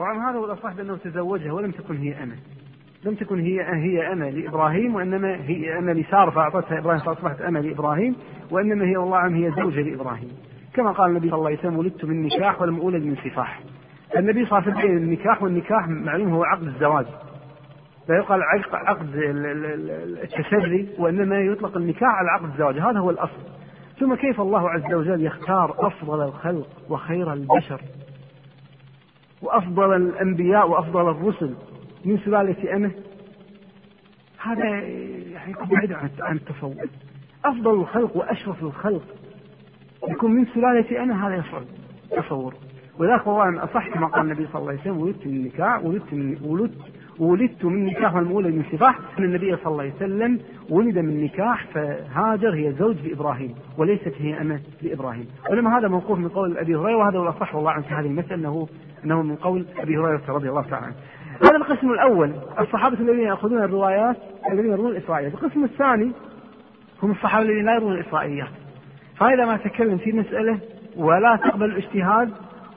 طبعا هذا هو الأصح بأنه تزوجها ولم تكن هي أمه لم تكن هي هي أمة لإبراهيم وإنما هي أمة لسارة فأعطتها إبراهيم فأصبحت أمة لإبراهيم وإنما هي والله هي زوجة لإبراهيم. كما قال النبي صلى الله عليه وسلم ولدت من نكاح ولم أولد من سفاح النبي صلى الله عليه وسلم النكاح والنكاح معلوم هو عقد الزواج. لا يقال عقد التسري وإنما يطلق النكاح على عقد الزواج. هذا هو الأصل. ثم كيف الله عز وجل يختار أفضل الخلق وخير البشر؟ وأفضل الأنبياء وأفضل الرسل. من سلالة أمه هذا يعني بعيد عن التصور أفضل الخلق وأشرف الخلق. يكون من سلالة أنا هذا يصعب تصور ولذلك والله أن أصح كما قال النبي صلى الله عليه وسلم ولدت من ولدت ولدت ولدت من نكاح والمولد من سفاح أن النبي صلى الله عليه وسلم ولد من نكاح فهاجر هي زوج لإبراهيم وليست هي أمة لإبراهيم. ولما هذا موقوف من قول أبي هريرة وهذا هو الأصح والله في هذه المسألة أنه أنه من قول أبي هريرة رضي الله تعالى عنه. هذا القسم الأول الصحابة الذين يأخذون الروايات الذين يروون الإسرائيليات القسم الثاني هم الصحابة الذين لا يروون الإسرائيليات فإذا ما تكلم في مسألة ولا تقبل الاجتهاد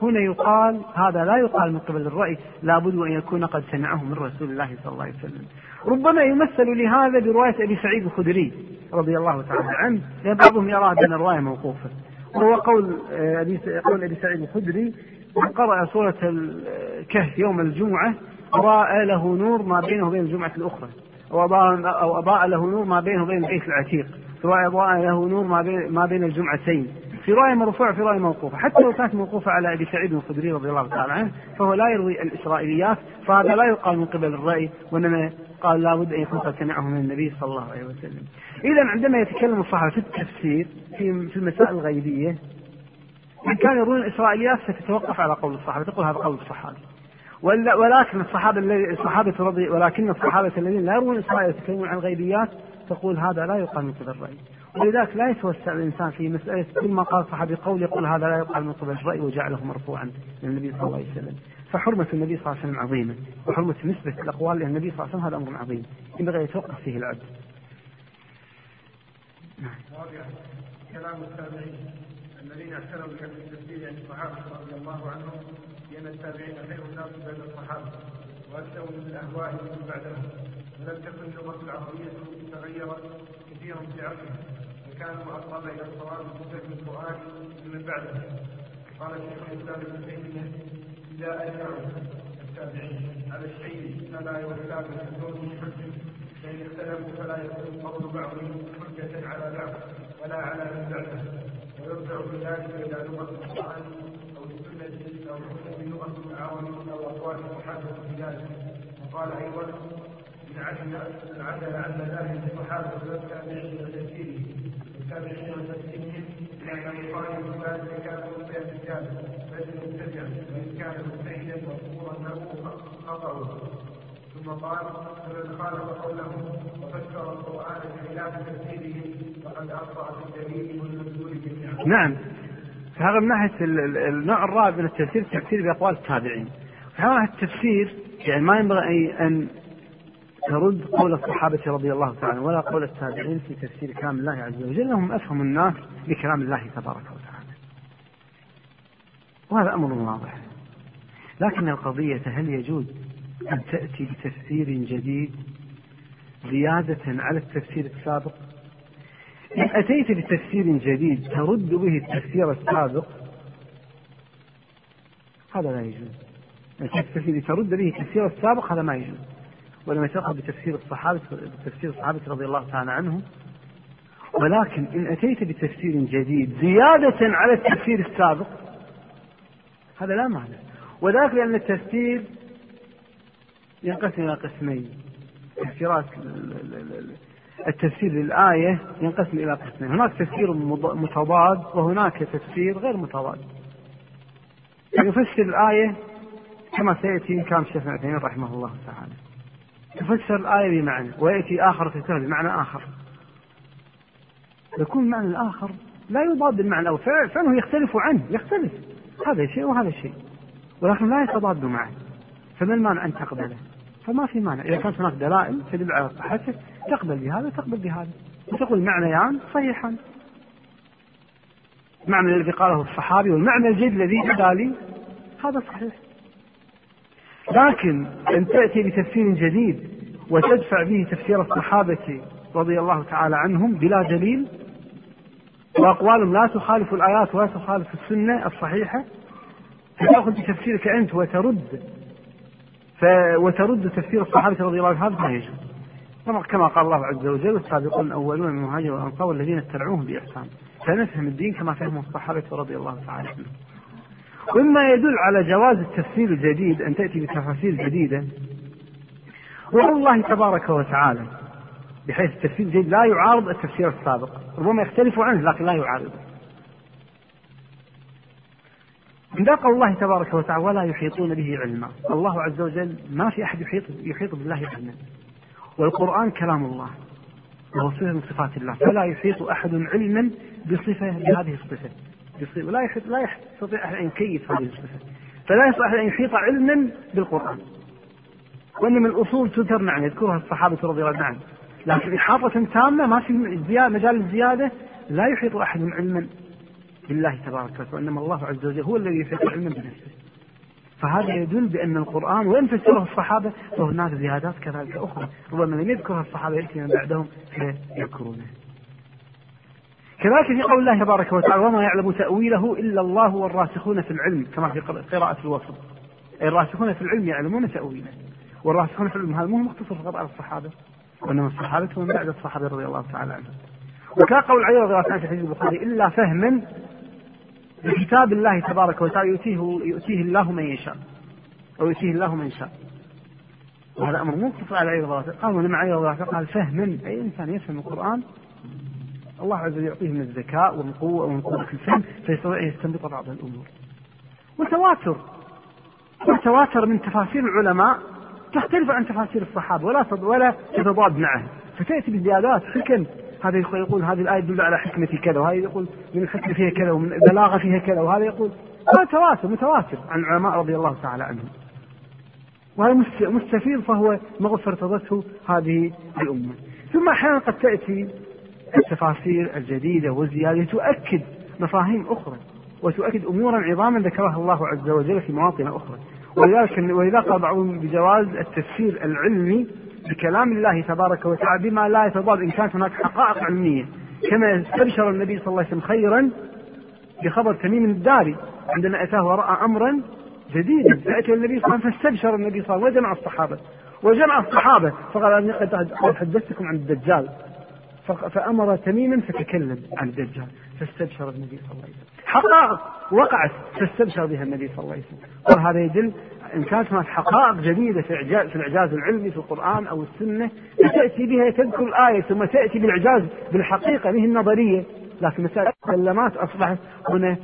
هنا يقال هذا لا يقال من قبل الرأي لابد أن يكون قد سمعه من رسول الله صلى الله عليه وسلم. ربما يمثل لهذا برواية أبي سعيد الخدري رضي الله تعالى عنه بعضهم يرى بأن الرواية موقوفة. وهو قول آه، أبي قول أبي سعيد الخدري من قرأ سورة الكهف يوم الجمعة أضاء له نور ما بينه وبين الجمعة الأخرى. أو أضاء, له نور ما بينه وبين البيت العتيق. رواية أضاء له نور ما بين, ما بين الجمعتين. في رواية مرفوعة في رواية موقوفة حتى لو كانت موقوفة على أبي سعيد الخدري رضي الله تعالى عنه فهو لا يروي الإسرائيليات فهذا لا يقال من قبل الرأي وإنما قال لابد أن يكون سمعه من النبي صلى الله عليه وسلم. إذا عندما يتكلم الصحابة في التفسير في في المسائل الغيبية إن كانوا يرون الإسرائيليات ستتوقف على قول الصحابة. تقول هذا قول الصحابة. ولكن الصحابة الصحابة رضي ولكن الصحابة الذين لا يروون الإسرائيل يتكلمون عن الغيبيات تقول هذا لا يقال من قبل الرأي. ولذلك لا يتوسع الإنسان في مسألة كل ما قال صحابي قول يقول هذا لا يقال من قبل الرأي وجعله مرفوعا من النبي صلى الله عليه وسلم. فحرمة النبي صلى الله عليه وسلم عظيمة وحرمة نسبة الأقوال إلى النبي صلى الله عليه وسلم هذا أمر عظيم. ينبغي أن يتوقف فيه العبد. كلام التابعين الذين اعتنوا بالتفسير عن الصحابة رضي الله عنهم لأن التابعين خير الناس بين الصحابة وأكثر من الأهواء من بعدهم ولم تكن اللغة العربية تغيرت كثيرا في عصرها وكانوا أقرب إلى الصواب في القرآن من بعدهم قال شيخ الإسلام ابن تيمية إذا أجمعوا التابعين على الشيء فلا يغتاب من كونه حجة. فإن اختلفوا فلا يكون قول بعضهم حجة على بعض ولا على من بعده. ويرجع بذلك إلى لغة القرآن أو السنة أو الحكم بلغة العوام أو أقوال الصحابة في ذلك. وقال أيضا إن عدل عدل عن مذاهب الصحابة والتابعين وتفسيره ثم قال فمن خالف القرآن بخلاف تفسيره فقد أخطأ في الدليل. نعم. فهذا من ناحية النوع الرابع من التفسير التفسير بأقوال التابعين. ناحية التفسير يعني ما ينبغي أن ترد قول الصحابة رضي الله تعالى ولا قول التابعين في تفسير كلام الله عز وجل انهم أفهم الناس بكلام الله تبارك وتعالى. وهذا أمر واضح. لكن القضية هل يجوز أن تأتي بتفسير جديد زيادة على التفسير السابق؟ إن أتيت بتفسير جديد ترد به التفسير السابق هذا لا يجوز. التفسير ترد به التفسير السابق هذا ما يجوز. ولم تأخذ بتفسير الصحابة بتفسير الصحابة رضي الله تعالى عنهم. ولكن إن أتيت بتفسير جديد زيادة على التفسير السابق هذا لا معنى وذلك لأن التفسير ينقسم إلى قسمين. تفسيرات التفسير للآية ينقسم إلى قسمين. هناك تفسير متضاد وهناك تفسير غير متضاد. يفسر الآية كما سيأتي كلام الشيخ ابن رحمه الله تعالى. تفسر الآية بمعنى ويأتي آخر تفسر بمعنى آخر. يكون المعنى الآخر لا يضاد المعنى الأول فعله يختلف عنه يختلف. هذا شيء وهذا شيء ولكن لا يتضاد معه. فما المانع أن تقبله فما في مانع. إذا كانت هناك دلائل تدل على صحته تقبل بهذا تقبل بهذا. وتقول معنيان صحيحان. المعنى الذي قاله الصحابي والمعنى الجيد الذي بدا لي هذا صحيح. لكن أن تأتي بتفسير جديد وتدفع به تفسير الصحابة رضي الله تعالى عنهم بلا دليل وأقوالهم لا تخالف الآيات ولا تخالف السنة الصحيحة فتأخذ بتفسيرك أنت وترد ف وترد تفسير الصحابة رضي الله عنهم هذا ما يجوز. كما قال الله عز وجل والسابقون الأولون من المهاجر والأنصار والذين اتبعوهم بإحسان. فنفهم الدين كما فهمه الصحابة رضي الله تعالى عنهم. ومما يدل على جواز التفسير الجديد أن تأتي بتفاسير جديدة. وقول الله تبارك وتعالى بحيث التفسير الجديد لا يعارض التفسير السابق. ربما يختلف عنه لكن لا يعارضه من قول الله تبارك وتعالى ولا يحيطون به علما. الله عز وجل ما في أحد يحيط, يحيط بالله علما. والقرآن كلام الله وهو صفة من صفات الله. فلا يحيط أحد علما بصفة بهذه الصفة. ولا يحيط لا يستطيع أحد أن يكيف هذه الصفة فلا يستطيع أحد أن يحيط علما بالقرآن. وإنما الأصول تذكر نعم يذكرها الصحابة رضي الله عنهم. لكن إحاطة تامة ما في مجال الزيادة لا يحيط أحد علما بالله تبارك وتعالى وإنما الله عز وجل هو الذي يحيط علما بنفسه. فهذا يدل بأن القرآن وإن فسره الصحابة فهناك زيادات كذلك أخرى. ربما لم يذكرها الصحابة يأتي من بعدهم فيذكرونها كذلك في قول الله تبارك وتعالى وما يعلم تأويله إلا الله والراسخون في العلم كما في قراءة الوسط الراسخون في العلم يعلمون تأويله. والراسخون في العلم هذا مو مختصر فقط على الصحابة وإنما الصحابة ومن بعد الصحابة رضي الله تعالى عنهم. وكان قول علي رضي الله عنه في حديث البخاري إلا فهما لكتاب الله تبارك وتعالى يؤتيه يؤتيه الله من يشاء. أو يؤتيه الله من يشاء. وهذا أمر مو مختصر على علي رضي الله عنه علي رضي الله قال فهما أي إنسان يفهم القرآن الله عز وجل يعطيه من الذكاء ومن قوة ومن قوة الفهم فيستطيع أن يستنبط بعض الأمور. وتواتر وتواتر من تفاسير العلماء تختلف عن تفاسير الصحابة ولا ولا تتضاد معه. فتأتي بزيادات حكم هذا يقول هذه الآية تدل على حكمة كذا وهذا يقول من الحكمة فيها كذا ومن البلاغة فيها كذا وهذا يقول هذا تواتر متواتر عن العلماء رضي الله تعالى عنهم. وهذا مستفيض فهو مغفر ارتضته هذه الأمة. ثم أحيانا قد تأتي التفاسير الجديدة والزيادة تؤكد مفاهيم أخرى وتؤكد أمورا عظاما ذكرها الله عز وجل في مواطن أخرى. ولذلك ولذا قال بعضهم بجواز التفسير العلمي بكلام الله تبارك وتعالى بما لا يتضاد. إن كانت هناك حقائق علمية كما استبشر النبي صلى الله عليه وسلم خيرا بخبر تميم الداري. عندما أتاه ورأى امرا جديدا فأتى النبي صلى الله عليه وسلم فاستبشر النبي صلى الله عليه وسلم وجمع الصحابة. وجمع الصحابة فقال اني قد حدثتكم عن الدجال. فأمر تميما فتكلم عن الدجال فاستبشر النبي صلى الله عليه وسلم. حقائق وقعت فاستبشر بها النبي صلى الله عليه وسلم. وهذا يدل إن كانت هناك حقائق جديدة في اعجاز في الإعجاز العلمي في القرآن أو السنة تاتي بها تذكر الآية ثم تأتي بالإعجاز بالحقيقة به النظرية. لكن مسائل المسلمات أصبحت هنا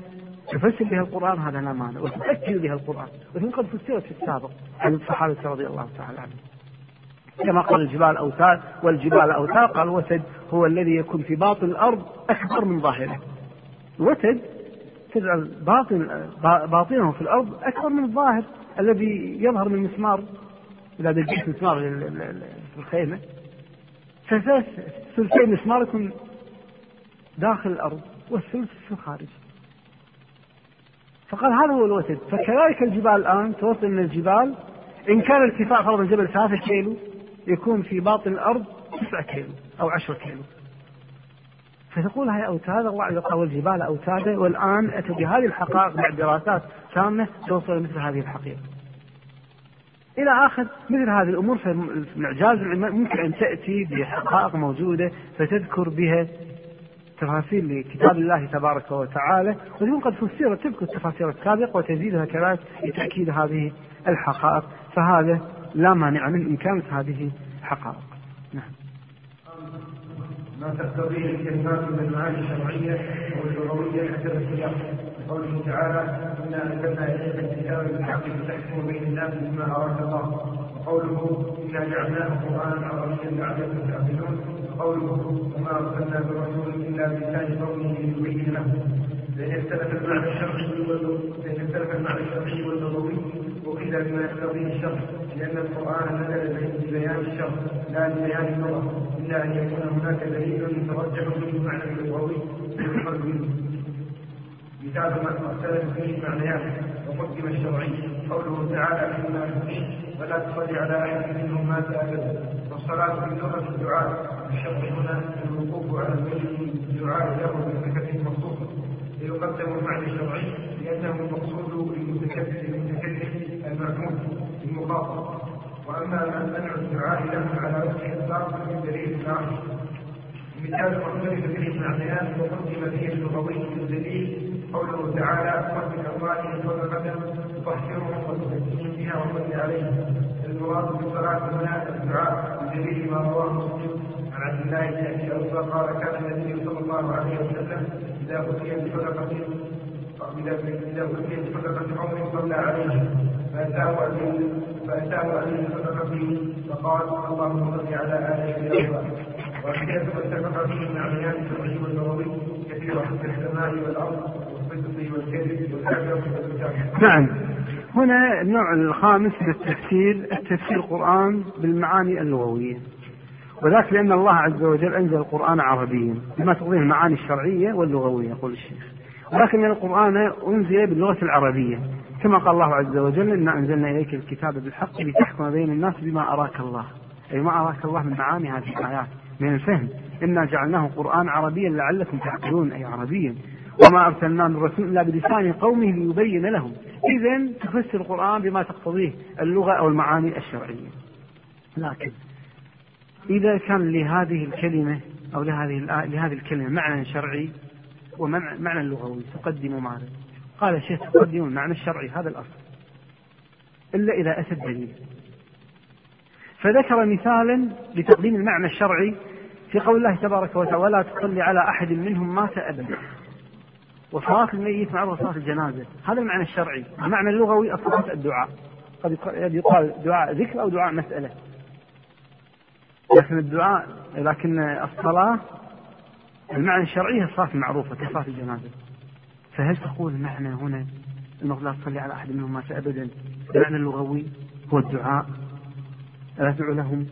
تفسر بها القرآن هذا لا مانع وتؤكد بها القرآن. وثم قد فسرت في السابق عن الصحابة رضي الله تعالى عنهم. كما قال الجبال أوتاد والجبال أوتاد قال الوتد هو الذي يكون في باطن الأرض أكبر من ظاهره. الوتد تجعل باطن باطنه في الأرض أكبر من الظاهر الذي يظهر من المسمار إذا دقيت مسمار في الخيمة فثلاث ثلثي المسمار يكون داخل الأرض والثلث في الخارج. فقال هذا هو الوتد فكذلك الجبال الآن توصل من الجبال. إن كان ارتفاع فرضا الجبل ثلاثة كيلو يكون في باطن الأرض تسعة كيلو أو عشرة كيلو. فتقول هاي أوتاد الله عز وجل والجبال أوتادا والآن أتوا بهذه الحقائق بعد دراسات تامة توصل مثل هذه الحقيقة. إلى آخر مثل هذه الأمور في الإعجاز ممكن أن تأتي بحقائق موجودة فتذكر بها تفاصيل لكتاب الله تبارك وتعالى وتكون قد فسرت تذكر التفاسير السابقة وتزيدها كذلك لتأكيد هذه الحقائق. فهذا لا مانع من إمكان هذه الحقائق. نعم. ما تقتضيه الكلمات من المعاني الشرعية واللغوية حسب السياق قوله تعالى إنا أنزلنا إليك الكتاب بالحق لتحكم بين الناس بما أراك الله. وقوله إنا جعلناه قرآنا عربيا لعلكم تعقلون. وقوله وما أرسلنا برسول إلا بلسان قومه ليبين له. فإن اختلف المعنى الشرعي فإن اختلف المعنى الشرعي واللغوي وقيل بما يقتضيه الشرع. لأن القرآن نزل ببيان الشرع لا لبيان اللغة إلا أن يكون هناك دليل يترجح به المعنى اللغوي منه مثال ما اختلف فيه المعنيات وقدم الشرعي. قوله تعالى في المنافقين ولا تصلي على أحد منهم مات ابدا والصلاة في لغه الدعاء. الشرط هنا الوقوف على الميت بالدعاء له بمسكه مخصوصه ليقدم المعنى الشرعي لأنه المقصود للمتكلم المعمول المخاطب واما منع الدعاء له على وجه الإطلاق من دليل اخر مثال مختلف به المعنيات وقدم فيه اللغوي الدليل قوله تعالى ومن اموالهم صدقه تطهرهم وتزكيهم بها وصل عليهم. المراد بالصلاة هنا الدعاء بدليل ما رواه مسلم عن عبد الله بن أبي أوفى قال كان النبي صلى الله عليه وسلم إذا اتي بصدقة إذا اتي بصدقة قوم صلى عليه فأتاه أبي فأتاه ابي بصدقته فقال اللهم صل على وحكاية اتفق فيه واللغوي كثيرة كالسماء والأرض. نعم. هنا النوع الخامس من التفسير التفسير القرآن بالمعاني اللغوية. وذلك لأن الله عز وجل أنزل القرآن عربيا بما تقضيه المعاني الشرعية واللغوية يقول الشيخ. ولكن القرآن أنزل باللغة العربية. كما قال الله عز وجل إنا أنزلنا إليك الكتاب بالحق لتحكم بين الناس بما أراك الله. أي ما أراك الله من معاني هذه الآيات من الفهم. إنا جعلناه قرآن عربيا لعلكم تعقلون أي عربيا. وما أرسلنا من رسول إلا بلسان قومه ليبين لهم. إذا تفسر القرآن بما تقتضيه اللغة أو المعاني الشرعية. لكن إذا كان لهذه الكلمة أو لهذه لهذه الكلمة معنى شرعي ومعنى لغوي تقدم ماذا؟ قال الشيخ تقدم المعنى الشرعي هذا الأصل. إلا إذا أتى الدليل. فذكر مثالا لتقديم المعنى الشرعي في قول الله تبارك وتعالى ولا تصلي على أحد منهم مات أبدا. وصلاة الميت مع صلاة الجنازة. هذا المعنى الشرعي. المعنى اللغوي الصلاة الدعاء. قد يقال دعاء ذكر أو دعاء مسألة. لكن الدعاء لكن الصلاة المعنى الشرعي هي الصلاة المعروفة كصلاة الجنازة. فهل تقول المعنى هنا أنه لا تصلي على أحد منهم مات أبدا؟ المعنى اللغوي هو الدعاء. لا تدعو لهم.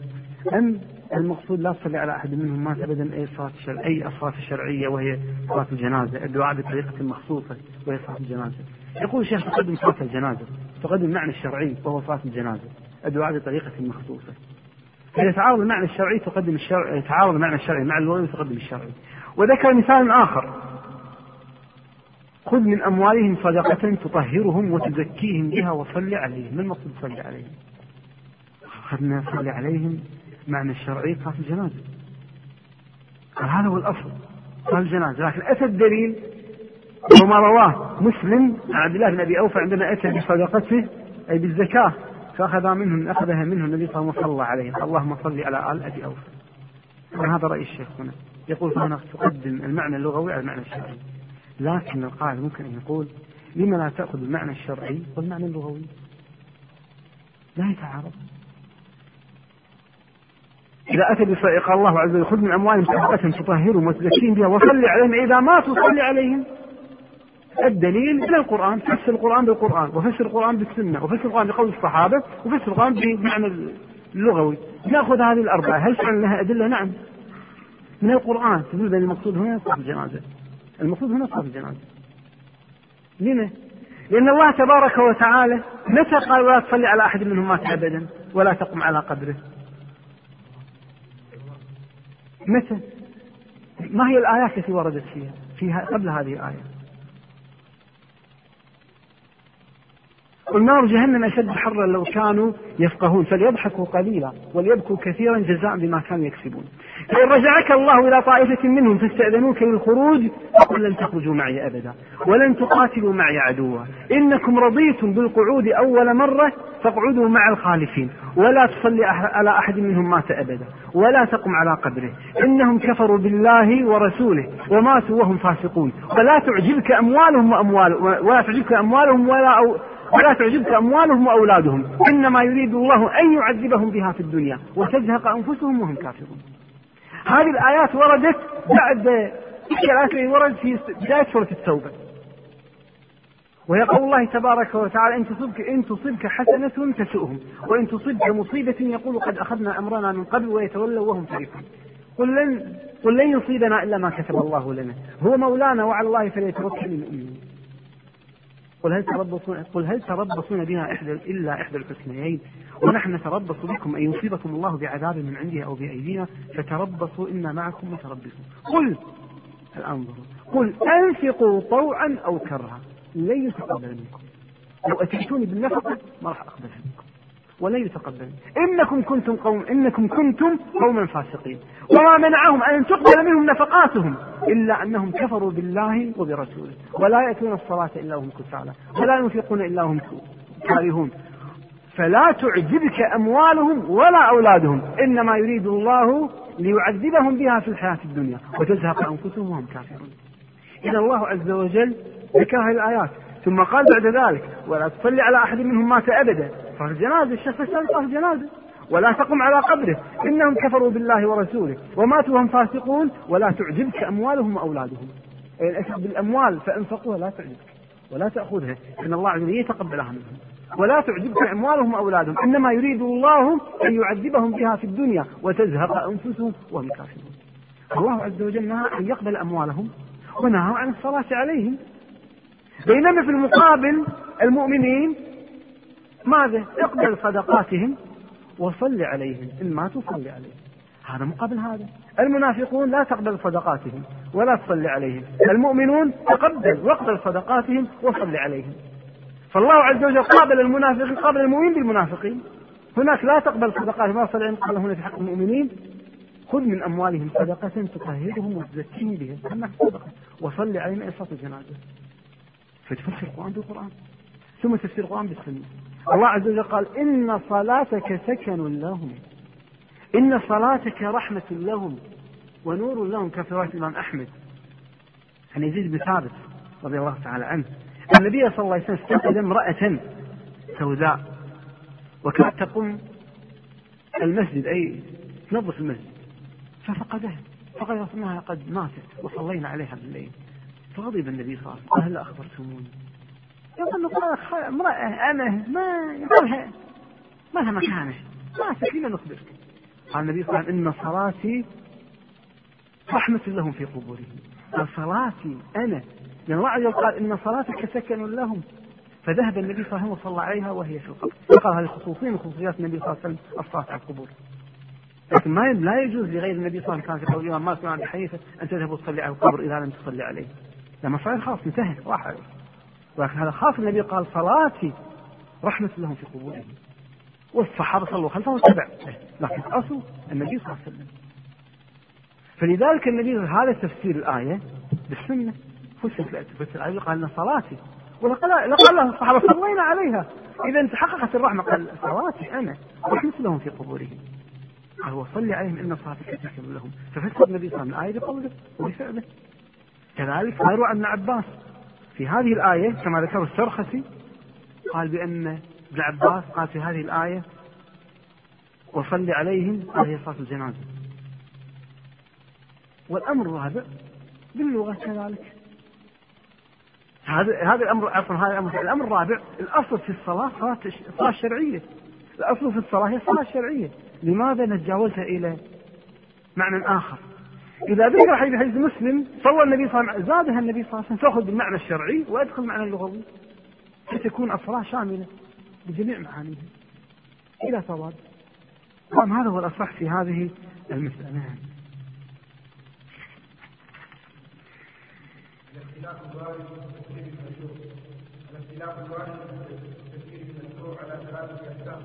أم المقصود لا تصلي على أحد منهم مات أبدا أي صلاة الشرع أي الصلاة الشرعية وهي صلاة الجنازة؟ الدعاء بطريقة مخصوصة وهي صلاة الجنازة. يقول الشيخ تقدم صلاة الجنازة تقدم المعنى الشرعي وهو صلاة الجنازة. الدعاء بطريقة مخصوصة. إذا تعارض المعنى الشرعي تقدم الشرع يتعارض المعنى الشرعي مع اللغوي تقدم الشرعي. وذكر مثال آخر. خذ من أموالهم صدقة تطهرهم وتزكيهم بها وصل عليهم. ما المقصود صلي عليهم؟ أخذنا نصلي عليهم معنى الشرعي صلاة الجنازة. هذا هو الأصل صلاة الجنازة. لكن أتى الدليل وما رواه مسلم عن عبد الله بن أبي أوفى عندما أتى بصدقته أي بالزكاة فأخذ منهم أخذها منه النبي صلى الله عليه وسلم عليهم. اللهم صل على آل أبي أوفى. وهذا رأي الشيخ هنا. يقول فهنا تقدم المعنى اللغوي على المعنى الشرعي. لكن القائل ممكن أن يقول لما لا تأخذ المعنى الشرعي والمعنى اللغوي؟ لا يتعارض. إذا أتى قال الله عز وجل خذ من أموالهم صدقة تطهرهم وتزكيهم بها وصل عليهم. إذا ماتوا صل عليهم. الدليل من القرآن فسر القرآن بالقرآن وفسر القرآن بالسنة وفسر القرآن بقول الصحابة وفسر القرآن بمعنى اللغوي. نأخذ هذه الأربعة هل فعلا لها أدلة؟ نعم. من القرآن. بأن المقصود هنا صلاة الجنازة المقصود هنا صلاة الجنازة لما؟ لأن الله تبارك وتعالى متى قال ولا تصلي على أحد منهم مات أبدا ولا تقم على قبره متى؟ ما هي الآيات التي وردت فيها؟ فيها قبل هذه الآية. والنار جهنم أشد حرا لو كانوا يفقهون فليضحكوا قليلا وليبكوا كثيرا جزاء بما كانوا يكسبون. فإن رجعك الله إلى طائفة منهم فاستأذنوك للخروج فقل لن تخرجوا معي أبدا ولن تقاتلوا معي عدوا. إنكم رضيتم بالقعود أول مرة فاقعدوا مع الخالفين. ولا تصلي على أحد منهم مات أبدا ولا تقم على قبره. إنهم كفروا بالله ورسوله وماتوا وهم فاسقون. ولا تعجبك أموالهم وأموال ولا تعجبك أموالهم ولا أو ولا تعجبك أموالهم وأولادهم. إنما يريد الله أن يعذبهم بها في الدنيا وتزهق أنفسهم وهم كافرون. هذه الآيات وردت بعد الآيات التي وردت في بداية سورة التوبة. وهي قول الله تبارك وتعالى إن تصبك إن تصبك حسنة تسؤهم وإن تصبك مصيبة يقول قد أخذنا أمرنا من قبل ويتولوا وهم فرحون. قل لن قل لن يصيبنا إلا ما كتب الله لنا. هو مولانا وعلى الله فليتوكل المؤمنون. قل هل تربصون قل هل تربصون بنا إحدى إلا إحدى الحسنيين؟ ونحن نتربص بكم أن يصيبكم الله بعذاب من عنده أو بأيدينا فتربصوا إنا معكم متربصون. قل انظروا. قل أنفقوا طوعا أو كرها. لن يتقبل منكم. لو أتيتوني بالنفقة ما راح أقبلها. ولن يتقبل. إنكم كنتم قوم إنكم كنتم قوما فاسقين. وما منعهم أن تقبل منهم نفقاتهم إلا أنهم كفروا بالله وبرسوله. ولا يأتون الصلاة إلا هم كسالى. ولا ينفقون إلا هم كارهون. فلا تعجبك أموالهم ولا أولادهم. إنما يريد الله ليعذبهم بها في الحياة الدنيا. وتزهق أنفسهم وهم كافرون. إذا الله عز وجل ذكر هذه الآيات. ثم قال بعد ذلك ولا تصلي على أحد منهم مات أبدا. صار جنازة الشخص الثاني صار جنازة. ولا تقم على قبره. إنهم كفروا بالله ورسوله. وماتوا وهم فاسقون. ولا تعجبك أموالهم وأولادهم. أي الأخذ بالأموال؟ فأنفقوها لا تعجبك. ولا تأخذها. إن الله عز وجل يتقبلها منهم. ولا تعجبك أموالهم وأولادهم. إنما يريد الله أن يعذبهم بها في الدنيا وتزهق أنفسهم وهم كافرون. الله عز وجل نهى أن يقبل أموالهم ونهى عن الصلاة عليهم. بينما في المقابل المؤمنين ماذا؟ اقبل صدقاتهم وصل عليهم. إن ماتوا صل عليهم. هذا مقابل هذا. المنافقون لا تقبل صدقاتهم ولا تصلي عليهم. المؤمنون تقبل واقبل صدقاتهم وصل عليهم. فالله عز وجل قابل المنافقين قابل المؤمنين بالمنافقين. هناك لا تقبل صدقاتهم ولا عليهم. قال هنا في حق المؤمنين. خذ من أموالهم صدقة تطهرهم وتزكيهم بها. أنك صدقة. وصل عليهم صلاة الجنازة. فتفسر القرآن بالقرآن. ثم تفسير القرآن بالسنة. الله عز وجل قال إن صلاتك سكن لهم. إن صلاتك رحمة لهم ونور لهم كفي رواية الإمام أحمد؟ عن يزيد بن ثابت رضي الله تعالى عنه. النبي صلى الله عليه وسلم استقبل امرأة سوداء وكانت تقوم المسجد أي تنظف المسجد ففقدها. فقال أنها قد ماتت وصلينا عليها بالليل. فغضب النبي صلى الله عليه وسلم. قال أخبرتموني. يظن قال امرأة أنا ما ما لها مكانه ما فينا نخبرك. قال النبي صلى الله عليه وسلم إن صلاتي رحمة لهم في قبورهم. صلاتي أنا. لأن الله عز وجل قال إن صلاتك سكن لهم. فذهب النبي صلى الله عليه وسلم وصلى عليها وهي في القبر. وقال هذه خصوصية من خصوصيات النبي صلى الله عليه وسلم الصلاة على القبور. لكن ما لا يجوز لغير النبي صلى الله عليه وسلم كان في قول الإمام مالك بن حنيفة أن تذهب وتصلي على القبر إذا لم تصلي عليه. لما صار خلاص انتهى راح عليه. ولكن هذا خاص النبي قال صلاتي رحمة لهم في قبورهم. والصحابة صلوا خلفه وتبع لكن الأصل النبي صلى الله عليه وسلم. فلذلك النبي هذا تفسير الآية بالسنة. فسر الآية. قال إن صلاتي. ولقد لقال له الصحابة صلينا عليها. إذا تحققت الرحمة. قال صلاتي أنا. رحمة لهم في قبورهم. قال وصلي عليهم إن صلاتك تكتب لهم. ففسر النبي صلى الله عليه وسلم الآية بقوله وبفعله. كذلك قالوا عن عباس. في هذه الآية كما ذكر السرخسي قال بأن ابن عباس قال في هذه الآية وصل عليهم هذه صلاة الجنازة والأمر الرابع باللغة كذلك. هذا هذا الأمر عفوا هذا الأمر الأمر الرابع الأصل في الصلاة صلاة الشرعية الأصل في الصلاة هي الصلاة الشرعية لماذا نتجاوزها إلى معنى آخر؟ إذا ذكر حديث حديث مسلم صلى النبي صلى الله عليه وسلم زادها النبي صلى الله عليه وسلم تأخذ بالمعنى الشرعي وأدخل المعنى اللغوي فتكون الصلاة شاملة بجميع معانيها. إلى صواب طبعا هذا هو الأصح في هذه المسألة. نعم. الاختلاف الوارد في تفسير المشروع. الاختلاف الوارد في تفسير المشروع على ثلاثة أقسام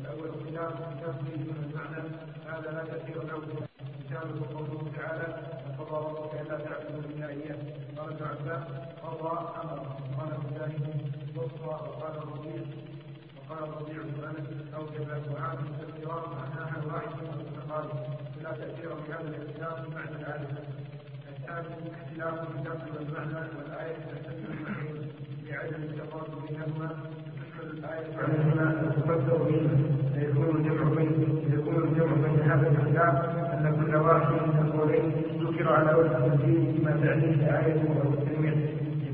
الأول اختلاف في تفسير المعنى. هذا لا تأثير له. مثاله قوله تعالى وقضى ربك إلا تعبدوا الا إياه. قال ابن عباس قضى أمر قال مجاهد وصى وقال الربيع وقال الربيع بن انس اوجب وعاد الاختلاف معناها واحد من المتقارب فلا تأثير في هذا الاختلاف بمعنى الايه الثاني اختلاف اللفظ والمعنى والآية تحتمل المعنى لعدم التقارب بينهما. فيكون الجمع بين يكون الجمع بين هذا الاختلاف أن كل واحد من القولين ذكر على وجه التنزيل بما تعنيه الآية أو التنوير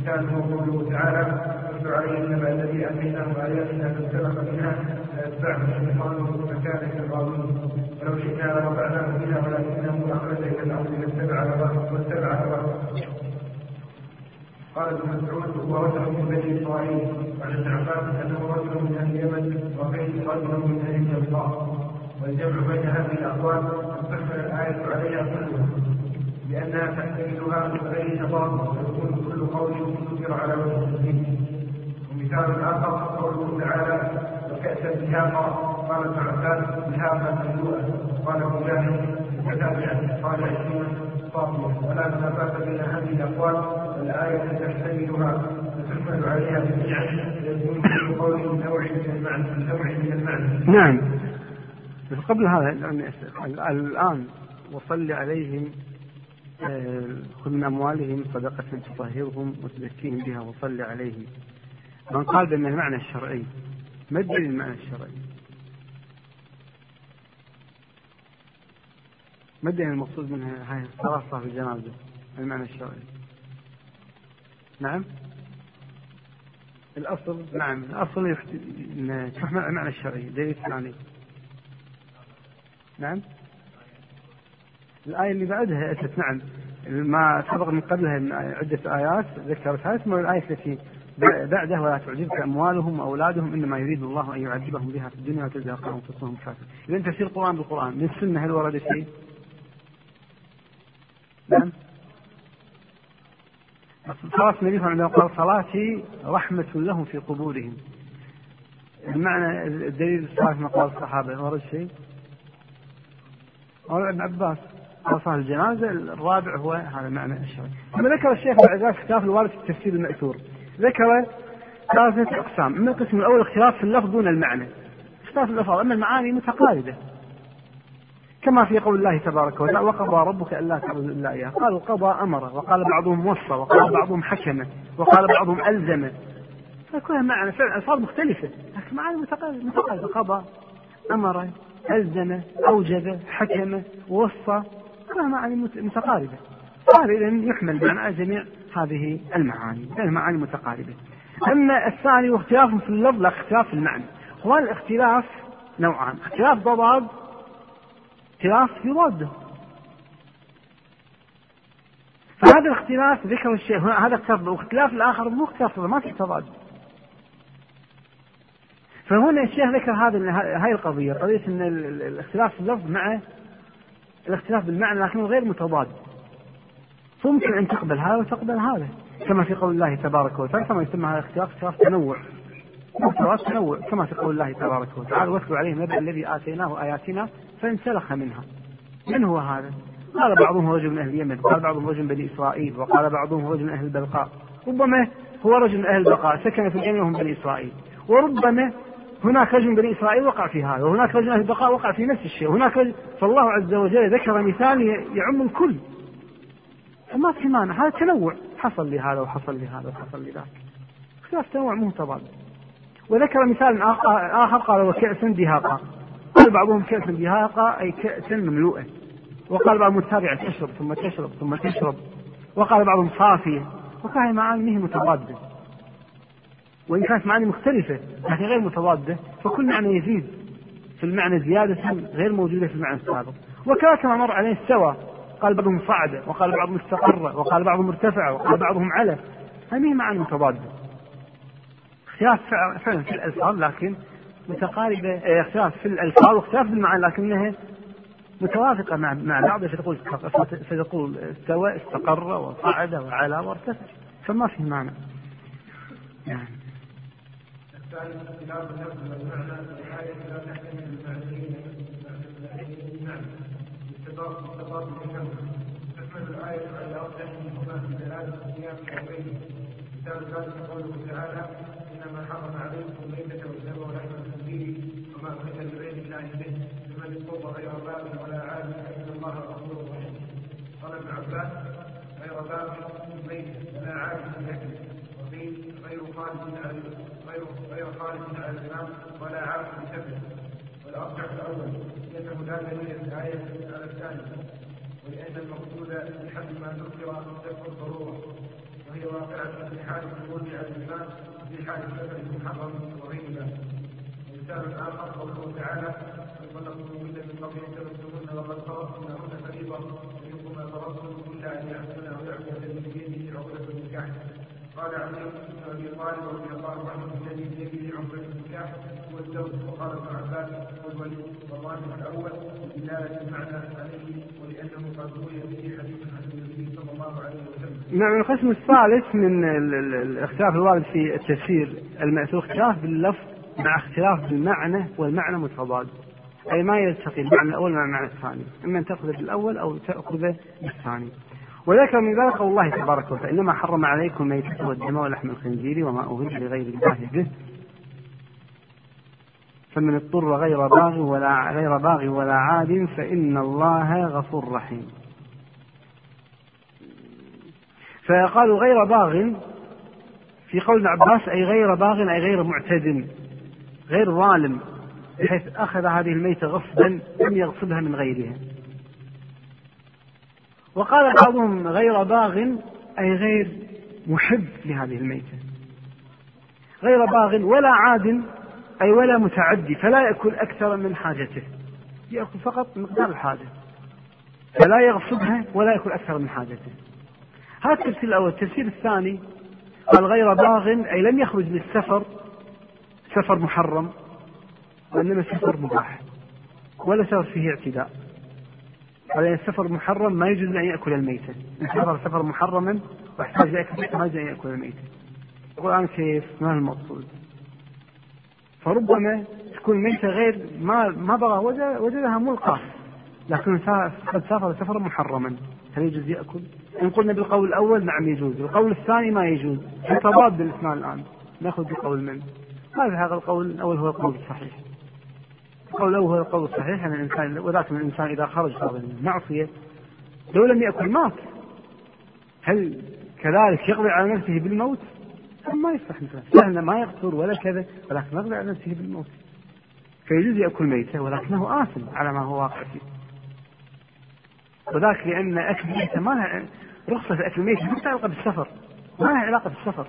مثاله قوله تعالى اتل عليهم نبأ الذي آتيناه آياتنا فانسلخ منها فيتبعه الشيطان فكان كالغاوين. ولو شئنا لرفعناه بها ولكنه أخرج إلى الأرض واتبع هواه واتبع هواه قال ابن مسعود هو رجل من بني إسرائيل. وعن ابن عباس أنه رجل من أهل اليمن. وقيل رجل من أهل الجزار والجمع بين هذه الأقوال ان تحمل الآية عليها كلها لأنها تحتملها من غير تضاد ويكون كل قول ذكر على وجه التدين ومثال آخر قوله تعالى وكأسا دهاقا قال ابن عباس دهاقا مملوءا قال مجاهد متابعا قال عكرمة صافية ولا منافاة بين هذه الأقوال والآية تحتملها وتحمل عليها جميعا يكون كل قول من نوع من المعنى. نعم. بس قبل هذا الآن وصل عليهم آه، خذ من أموالهم صدقة تطهرهم وتزكيهم بها وصل عليهم من قال بأن المعنى الشرعي ما الدليل المعنى الشرعي؟ ما الدليل المقصود منها هاي الصلاة في الجنازة المعنى الشرعي؟ نعم؟ الأصل نعم الأصل أن تحمل المعنى الشرعي دليل ثاني نعم؟ الآية اللي بعدها أتت نعم ما سبق من قبلها من عدة آيات ذكرتها ثم الآية التي بعده ولا تعجبك أموالهم وأولادهم إنما يريد الله أن يعذبهم بها في الدنيا وتزهق أنفسهم كافر إذا تفسير القرآن بالقرآن من السنة هل ورد شيء؟ نعم صلاة النبي صلى الله عليه وسلم قال صلاتي رحمة لهم في قبورهم المعنى الدليل الصالح ما قال الصحابة ورد شيء؟ قال ابن عباس صلاة الجنازة الرابع هو هذا المعنى الشرعي ثم ذكر الشيخ بعد ذلك كتاب الوارد في التفسير المأثور. ذكر ثلاثة أقسام أما القسم الأول اختلاف في اللفظ دون المعنى. اختلاف الألفاظ أما المعاني متقاربة كما في قول الله تبارك وتعالى وقضى ربك ألا تعبدوا إلا إياه. قالوا قضى أمر. وقال بعضهم وصى. وقال بعضهم حكم. وقال بعضهم ألزم. فكلها معنى فعلا ألفاظ مختلفة. لكن معاني متقاربه قضى أمر. ألزم أوجب حكم وصى كلها معاني متقاربة. هذا اذا يحمل معنى جميع هذه المعاني المعاني متقاربة. أما الثاني واختلاف في اللفظ لا اختلاف في المعنى. هو الاختلاف نوعان. اختلاف ضباب اختلاف يضاده فهذا الاختلاف ذكر الشيء هذا اختلاف الآخر مو اختلاف ما في تضاد. فهنا الشيخ ذكر هذا هاي القضية قضية إن الاختلاف في اللفظ مع الاختلاف بالمعنى لكنه غير متضاد. فممكن أن تقبل هذا وتقبل هذا كما في قول الله تبارك وتعالى كما يسمى هذا الاختلاف اختلاف تنوع. اختلاف تنوع كما في قول الله تبارك وتعالى واتلو عليه نبأ الذي آتيناه آياتنا فانسلخ منها. من هو هذا؟ قال بعضهم رجل من أهل اليمن قال بعضهم رجل من بني إسرائيل وقال بعضهم رجل من أهل البلقاء. ربما هو رجل من أهل البلقاء سكن في اليمن وهم بني إسرائيل. وربما هناك رجل من بني إسرائيل وقع في هذا وهناك رجل أهل البقاء وقع في نفس الشيء وهناك رجل فالله عز وجل ذكر مثال يعم الكل. فما في مانع هذا تنوع. حصل لي هذا وحصل لي هذا وحصل لي ذاك اختلاف تنوع مو تضاد وذكر مثال آخر قال وكأس دهاقا قال بعضهم كأس دهاقا أي كأس مملوءة. وقال بعضهم التابعة تشرب ثم تشرب ثم تشرب. وقال بعضهم صافية. وكان معانيه متضادة. وإن كانت معاني مختلفة لكن غير متضادة فكل معنى يزيد في المعنى زيادة غير موجودة في المعنى السابق. وكذا كما مر عليه استوى قال بعضهم صعد وقال بعضهم استقر وقال بعضهم ارتفع وقال بعضهم على. هذه معاني متضادة. اختلاف فعلا في الألفاظ لكن متقاربة إيه، اختلاف في الألفاظ واختلاف بالمعاني لكنها متوافقة مع مع بعض. فتقول فتقول استوى استقر وصعد وعلى وارتفع. فما في معنى. يعني الثالث اختلاف اللفظ والمعنى الآية لا تحتمل المعنيين المعنى استضاف الكلمة تحمل الآية على منهما في دلالة الصيام أو غيره مثال ذلك قوله تعالى إنما حرم عليكم الميتة والدم ولحم الخنزير وما أهل لغير الله به فمن اضطر غير باب ولا عاد فإن الله غفور رحيم. قال ابن عباس غير باب ميت ولا عاد في الأكل غير خالد على غير غير خالد على الإمام ولا في سبب والأرجح الأول لأنه لا دليل الآية على الثاني. ولأن المقصود من حد ما ذكر دفع الضرورة. وهي واقعة في حال الخروج على الإمام في حال السفر المحرم وغير ذلك مثال آخر قوله تعالى وطلقتموهن من قبل أن تمسوهن وقد فرضتم لهن فريضة منكم ما فرضتم إلا أن يعفون أو يعفو الذي قال علي بن أبي طالب رضي الله عنه الذي بيده عقده النكاح هو الزوج وقال ابن عباس هو الولي الأول بدلاله المعنى عليه ولأنه قد روي به حديث عن النبي صلى الله عليه وسلم. نعم القسم الثالث من الاختلاف الوارد في التفسير المأثور اختلاف باللفظ مع اختلاف بالمعنى والمعنى متضاد. أي ما يلتقي المعنى الأول مع المعنى الثاني، إما أن تأخذ بالأول أو تأخذ بالثاني. وذكر من ذلك قول الله تبارك وتعالى إنما حرم عليكم الميتة والدم ولحم الخنزير وما أهل لغير الله به. فمن اضطر غير باغ ولا غير باغ ولا عاد فإن الله غفور رحيم. فقالوا غير باغ في قول عباس أي غير باغ أي غير معتد غير ظالم بحيث أخذ هذه الميتة غصبا لم يغصبها من غيرها. وقال بعضهم غير باغ أي غير محب لهذه الميتة. غير باغ ولا عاد أي ولا متعدي فلا يأكل أكثر من حاجته. يأكل فقط مقدار الحاجة. فلا يغصبها ولا يأكل أكثر من حاجته. هذا التفسير الأول. التفسير الثاني قال غير باغ أي لم يخرج للسفر سفر محرم وإنما سفر مباح ولا سفر فيه اعتداء. على السفر محرم ما يجوز أن يأكل الميتة. إن سفر محرما وأحتاج يأكل ما يجوز أن يأكل الميتة. يقول أنا كيف؟ ما المقصود؟ فربما تكون ميتة غير ما ما بغى وجدها ملقى لكن قد سافر سفرا محرما. هل يجوز يأكل؟ إن قلنا بالقول الأول نعم يجوز، القول الثاني ما يجوز، في تضاد بالاثنان الآن، نأخذ بقول؟ ما في هذا القول؟ الأول هو القول الصحيح. الأول هو القول الصحيح أن الإنسان ولكن الإنسان إذا خرج من المعصية لو لم يأكل مات. هل كذلك يقضي على نفسه بالموت؟ ما يصلح مثلا سهل ما يقتل ولا كذا ولكن يقضي على نفسه بالموت. فيجوز يأكل ميتة ولكنه آثم على ما هو واقع فيه. وذاك لأن أكل ميتة ما لها رخصة أكل ميتة ما علاقة بالسفر ما لها علاقة بالسفر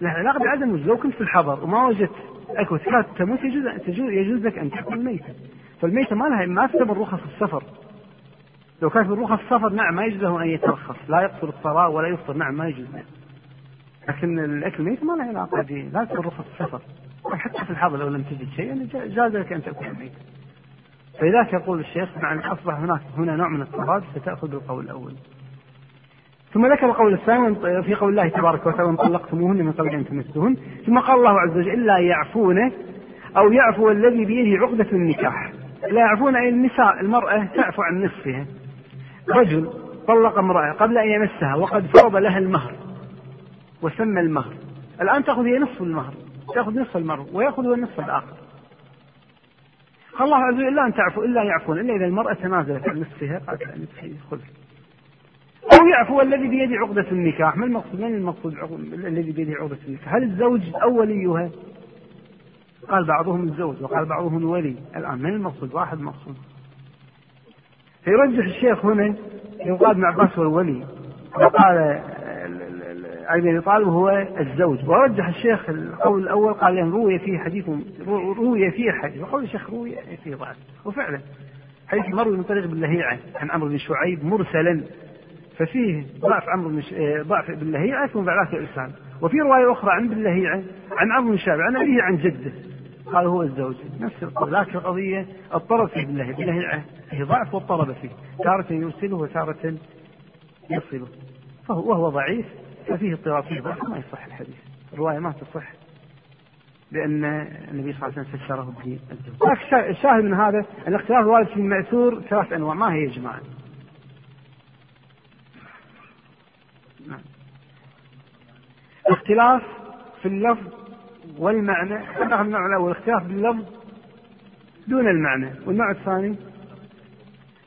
لها علاقة بعدم لو كنت في الحضر وما وجدت أكل تكاد تموت يجوز يجوز لك أن تأكل ميتة فالميتة ما لها ما تسمى رخص السفر. لو كانت من رخص السفر نعم ما يجوز له أن يترخص. لا يقتل الصلاة ولا يفطر نعم ما يجوز. له لكن الأكل ميت ما له علاقة به لا تكون رخص السفر. حتى في الحضر لو لم تجد شيئا جاز لك أن تأكل ميتة فلذلك يقول الشيخ مع أن أصبح هناك هنا نوع من التضاد فتأخذ بالقول الأول. ثم ذكر القول الثاني في قول الله تبارك وتعالى وان طلقتموهن من قبل ان تمسوهن ثم قال الله عز وجل الا يعفون أو يعفو الذي بيده عقدة النكاح. لا يعفون أي النساء المرأة تعفو عن نصفها. رجل طلق امرأة قبل أن يمسها وقد فرض لها المهر وسمى المهر. الآن تأخذ هي نصف المهر تأخذ نصف المهر ويأخذ هو النصف الآخر. الله عز وجل الا أن تعفو إلا يعفون. إلا إذا المرأة تنازلت عن نصفها قالت نصفه خذ. أو يعفو الذي بيده عقدة النكاح. ما المقصود؟ من المقصود الذي بيده عقدة النكاح؟ هل الزوج أو وليها قال بعضهم الزوج وقال بعضهم الولي. الآن من المقصود؟ واحد مقصود. فيرجح الشيخ هنا يقال ابن عباس هو الولي وقال علي بن طالب هو الزوج. ورجح الشيخ القول الأول قال لأن روي فيه حديث روي فيه حديث. وقول الشيخ روي فيه ضعف. وفعلا حديث مروي من طريق بن لهيعه عن عمرو بن شعيب مرسلا. ففيه ضعف عمرو بن آه، ضعف بن لهيعة ثم ذلك الارسال وفي رواية أخرى عن بن لهيعة عن عمرو بن شعيب عن أبيه عن جده. قال هو الزوج. نفس القول. لكن القضية اضطرب فيه بن لهيعة. بن لهيعة فيه ضعف واضطرب فيه. تارة يرسله وتارة يصله. فهو وهو ضعيف ففيه اضطراب فيه ضعف. ما يصح الحديث. الرواية ما تصح. لأن النبي صلى الله عليه وسلم فسره بالزوج الشاهد من هذا الاختلاف الوارد في المأثور ثلاث أنواع. ما هي يا جماعة؟ نعم. اختلاف في اللفظ والمعنى. ناخذ النوع الأول اختلاف باللفظ دون المعنى. والنوع الثاني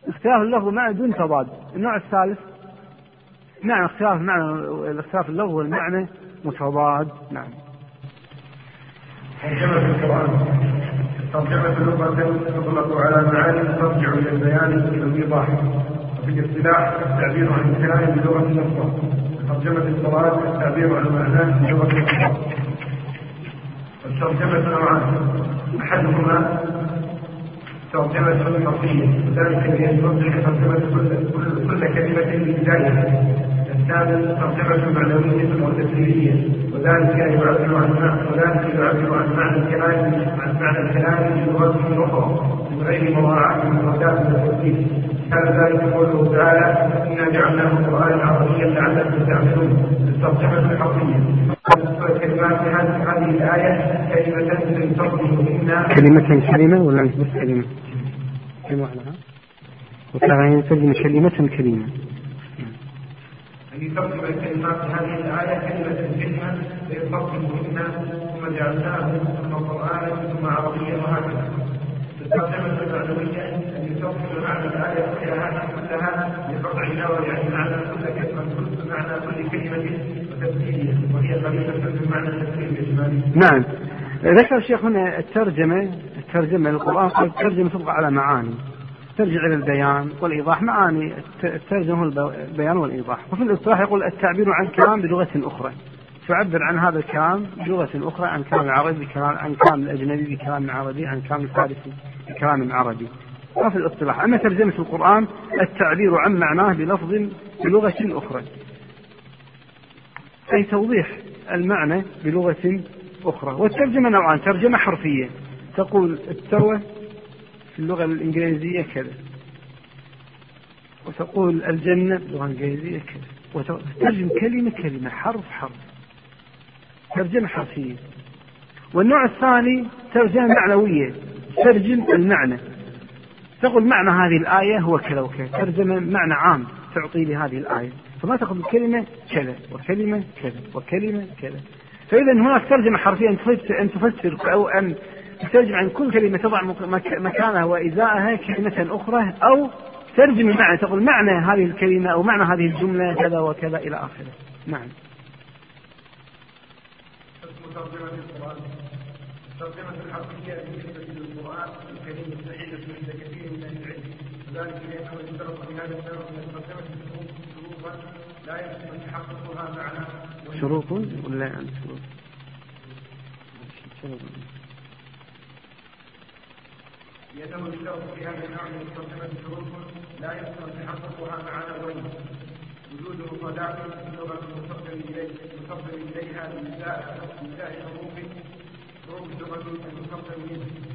اختلاف اللفظ والمعنى دون تضاد. النوع الثالث نعم اختلاف المعنى الاختلاف اللغة والمعنى متضاد. نعم. ترجمة القرآن؟ ترجمة لغة تطلق على معاني ترجع إلى البيان والإيضاح وفي الاصطلاح التعبير عن الكلام بلغة النصرة ترجمة الصلاة التعبير عن معناه بلغة النصرة والترجمة نوعان. أحدهما ترجمة حرفية وذلك بأن ترجم ترجمة كل كلمة ببداية كان ترجمة معنوية أو تفسيرية وذلك يعبر عن وذلك يعبر عن معنى الكلام عن معنى الكلام بلغة أخرى. من غير مراعاة المفردات من ذلك قوله تعالى إنا جعلناه قرآنا عربيا لعلكم تعملون الترجمة الحرفية كلمات هذه الآية كلمة تنتظم منا كلمة كلمة ولا بس كلمة؟ كلمة واحدة وكان يترجم كلمة كلمة. أن يترجم الكلمات هذه الآية كلمة كلمة فيترجم منا ثم جعلناه ثم قرآنا ثم عربيا وهكذا. الترجمة المعنوية نعم. ذكر الشيخ هنا الترجمة الترجمة للقرآن قال الترجمة تبقى على معاني ترجع إلى البيان والإيضاح. معاني الترجمة البيان والإيضاح. وفي الإصلاح يقول التعبير عن كلام بلغة أخرى. تعبر عن هذا الكلام بلغة أخرى عن كلام العربي بكلام عن كلام الأجنبي بكلام عربي عن كلام الفارسي بكلام عربي وفي الاصطلاح. أما ترجمة القرآن التعبير عن معناه بلفظ بلغة أخرى. أي توضيح المعنى بلغة أخرى. والترجمة نوعان. ترجمة حرفية. تقول الثروة في اللغة الإنجليزية كذا. وتقول الجنة باللغة الإنجليزية كذا. وتترجم كلمة كلمة حرف حرف. ترجمة حرفية. والنوع الثاني ترجمة معنوية. ترجم المعنى. تقول معنى هذه الآية هو كذا وكذا ترجمة معنى عام تعطي لهذه الآية. فما تأخذ كلمة كذا وكلمة كذا وكلمة كذا. فإذا هناك ترجمة حرفية أن تفسر أو أن تترجم عن كل كلمة تضع مكانها وإزاءها كلمة أخرى أو ترجم المعنى تقول معنى هذه الكلمة أو معنى هذه الجملة كذا وكذا إلى آخره. نعم. الترجمة الحرفية بالنسبة للقرآن الكريم سعيدة عند كثير من أهل العلم وذلك لأنه اشترط في هذا النوع من الترجمة شروطا لا يمكن تحققها معنى شروط؟ ولا شروط؟ شروط. لأنه يشترط في هذا النوع من الترجمة شروط. لا يمكن تحققها مع نوعين وجود في اللغة المفضل إليه المفضل إليها بإزاء بإزاء حروف حروف اللغة المفضل منه.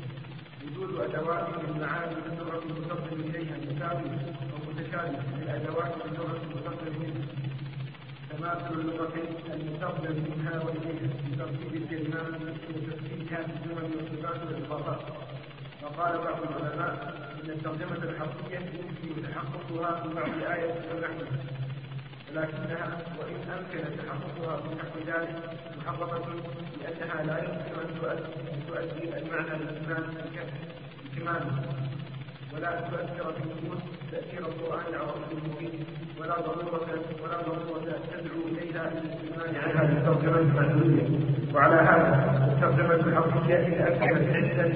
وجود أدوات من معاني اللغة المفضل إليها مساوي أو متشابه للأدوات اللغة المفضل منه. تماثل اللغة المستقبل منها وإليها بترتيب الكلمات وتفكيكها في الجمل والصفات والإضافات وقال بعض العلماء إن الترجمة الحرفيه يمكن تحققها في بعض إيه ونحو ولكنها وإن أمكن تحققها في نحو ذلك محرمه لأنها لا يمكن أن تؤدي المعنى بكماله ولا تؤثر في النفوس تأثير القرآن العربي المبين. ولا ضرورة ولا ضرورة تدعو إليها للاستغناء عنها بالترجمه المعنويه وعلى هذا الترجمه الحرفيه اذا امكنت عده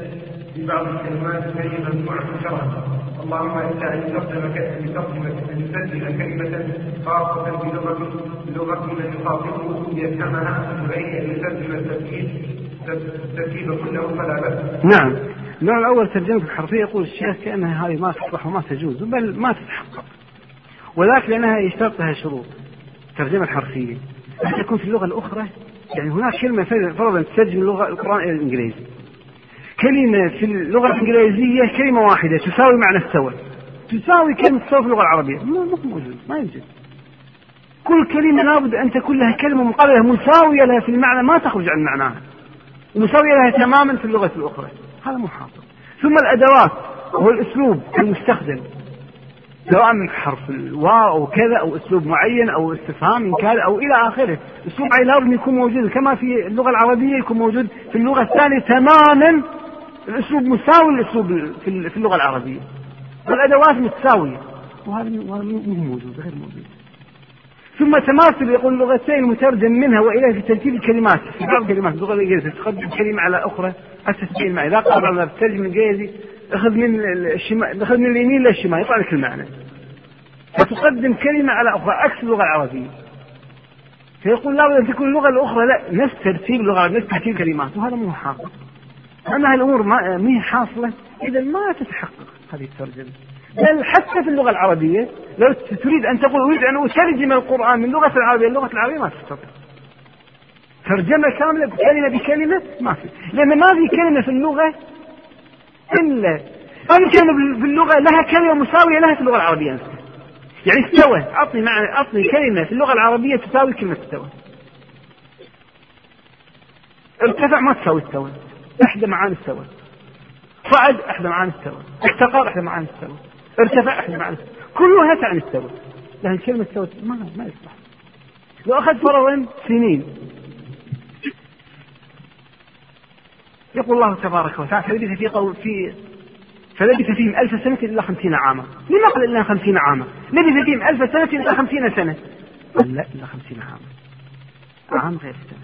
في بعض الكلمات كلمة معتشرة اللهم أن يترجم يترجم أن يسجل كلمة خاصة بلغة بلغة من يخاطبه يفهمها أن يسجل التركيب التركيب كله فلا بأس. نعم. النوع الأول ترجمة الحرفية يقول الشيخ كأنها هذه ما تصلح وما تجوز بل ما تتحقق. وذاك لأنها يشترط لها شروط. الترجمة الحرفية. أن تكون في اللغة الأخرى يعني هناك كلمة فرضا تترجم اللغة القرآن إلى الإنجليزي. كلمة في اللغة الإنجليزية كلمة واحدة تساوي معنى استوى تساوي كلمة استوى في اللغة العربية. مو موجود ما يوجد كل كلمة لابد أن تكون لها كلمة مقابلة مساوية لها في المعنى ما تخرج عن معناها. ومساوية لها تماما في اللغة الأخرى. هذا مو ثم الأدوات وهو الأسلوب المستخدم. سواء من حرف الواو أو كذا أو أسلوب معين أو استفهام إنكار أو إلى آخره. أسلوب معين لابد يكون موجود كما في اللغة العربية يكون موجود في اللغة الثانية تماما الأسلوب مساوي للأسلوب في اللغة العربية. والأدوات متساوية. وهذا مو موجود غير موجود. ثم تماثل يقول اللغتين مترجم منها وإليه في ترتيب الكلمات. في بعض الكلمات اللغة الإنجليزية تقدم كلمة على أخرى حتى تبين معي. إذا قال بعض ترجم الانجليزي اخذ من الشمال اخذ من اليمين للشمال يطلع لك المعنى. فتقدم كلمة على أخرى عكس اللغة العربية. فيقول لابد ان تكون اللغة الأخرى لا نفس ترتيب اللغة نفس ترتيب الكلمات وهذا مو حاصل أما الأمور ما هي حاصلة. إذا ما تتحقق هذه الترجمة. بل حتى في اللغة العربية لو تريد أن تقول أريد أن أترجم القرآن من اللغة العربية للغة العربية ما تستطيع. ترجمة كاملة كلمة بكلمة ما في. لأن ما في كلمة في اللغة إلا في كلمة في اللغة لها كلمة مساوية لها في اللغة العربية. نفسها يعني استوى. أعطني معنى أعطني كلمة في اللغة العربية تساوي كلمة استوى. ارتفع ما تساوي استوى. إحدى معاني استوى صعد إحدى معاني استوى استقر إحدى معاني استوى ارتفع إحدى معاني استوى كلها تعني استوى لكن كلمة استوى ما ما يصلح. لو أخذ فرضا سنين. يقول الله تبارك وتعالى فلبث في قول في فلبث فيهم ألف سنة إلا خمسين عاما. لما قال إلا خمسين عاما؟ لبث فيهم ألف سنة إلا خمسين سنة. قال لا إلا خمسين عاما. عام غير سنة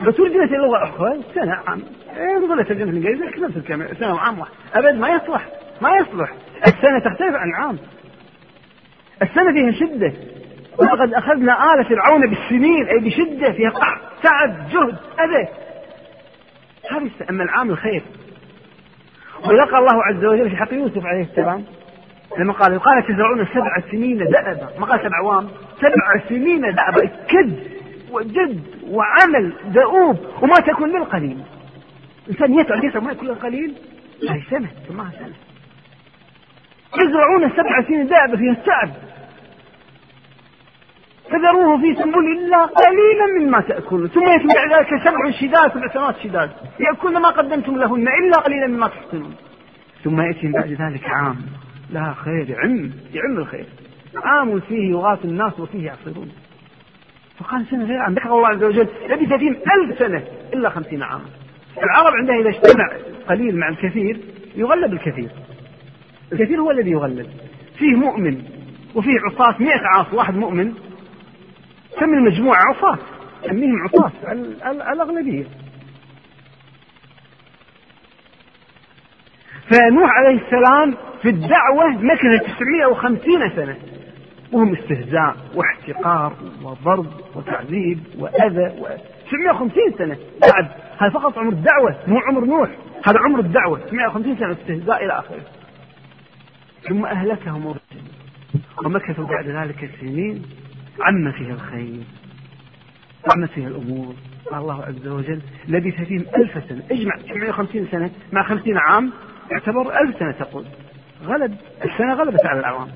لو ترجمت اللغة أخرى سنة عام. إيه نقول ترجمة الإنجليزية نفس الكلمة سنة وعام واحد. أبد ما يصلح ما يصلح. السنة تختلف عن العام. السنة فيها شدة. ولقد أخذنا آل فرعون بالسنين أي بشدة فيها قحط تعب جهد أذى. هذه أما العام الخير. ولقى الله عز وجل في حق يوسف عليه السلام لما قال قال تزرعون سبع سنين دأبا ما قال سبع عوام سبع سنين دأبا كد وجد وعمل دؤوب وما تكون للقليل الإنسان يتعب يتعب ما يكون للقليل هذه سنة سماها سنة. يزرعون سبع سنين دأبا فيها التعب فذروه في سنبل إلا قليلا مما تأكلون. ثم يأتي بعد ذلك سبع شداد سبع سنوات شداد. يأكلن ما قدمتم لهن إلا قليلا مما تحسنون. ثم يأتي بعد ذلك عام. لا خير يعم يعم الخير. عام فيه يغاث الناس وفيه يعصرون. فقال سنة غير عام ذكر الله عز وجل لبث فيهم ألف سنة إلا خمسين عاما. العرب عندها إذا اجتمع قليل مع الكثير يغلب الكثير. الكثير هو الذي يغلب. فيه مؤمن وفيه عصاة مئة عاص واحد مؤمن. سمي المجموعة؟ عصاة. سميهم عصاة الأغلبية. فنوح عليه السلام في الدعوة مكث 950 سنة. وهم استهزاء واحتقار وضرب وتعذيب وأذى و... 950 سنة. بعد هذا فقط عمر الدعوة مو عمر نوح. هذا عمر الدعوة. 950 سنة استهزاء إلى آخره. ثم أهلكهم ومكثوا بعد ذلك سنين. عم فيها الخير. عم فيها الأمور. الله عز وجل لبث فيهم ألف سنة. اجمع 950 سنة مع 50 عام. يعتبر ألف سنة تقول. غلب. السنة غلبت على العوام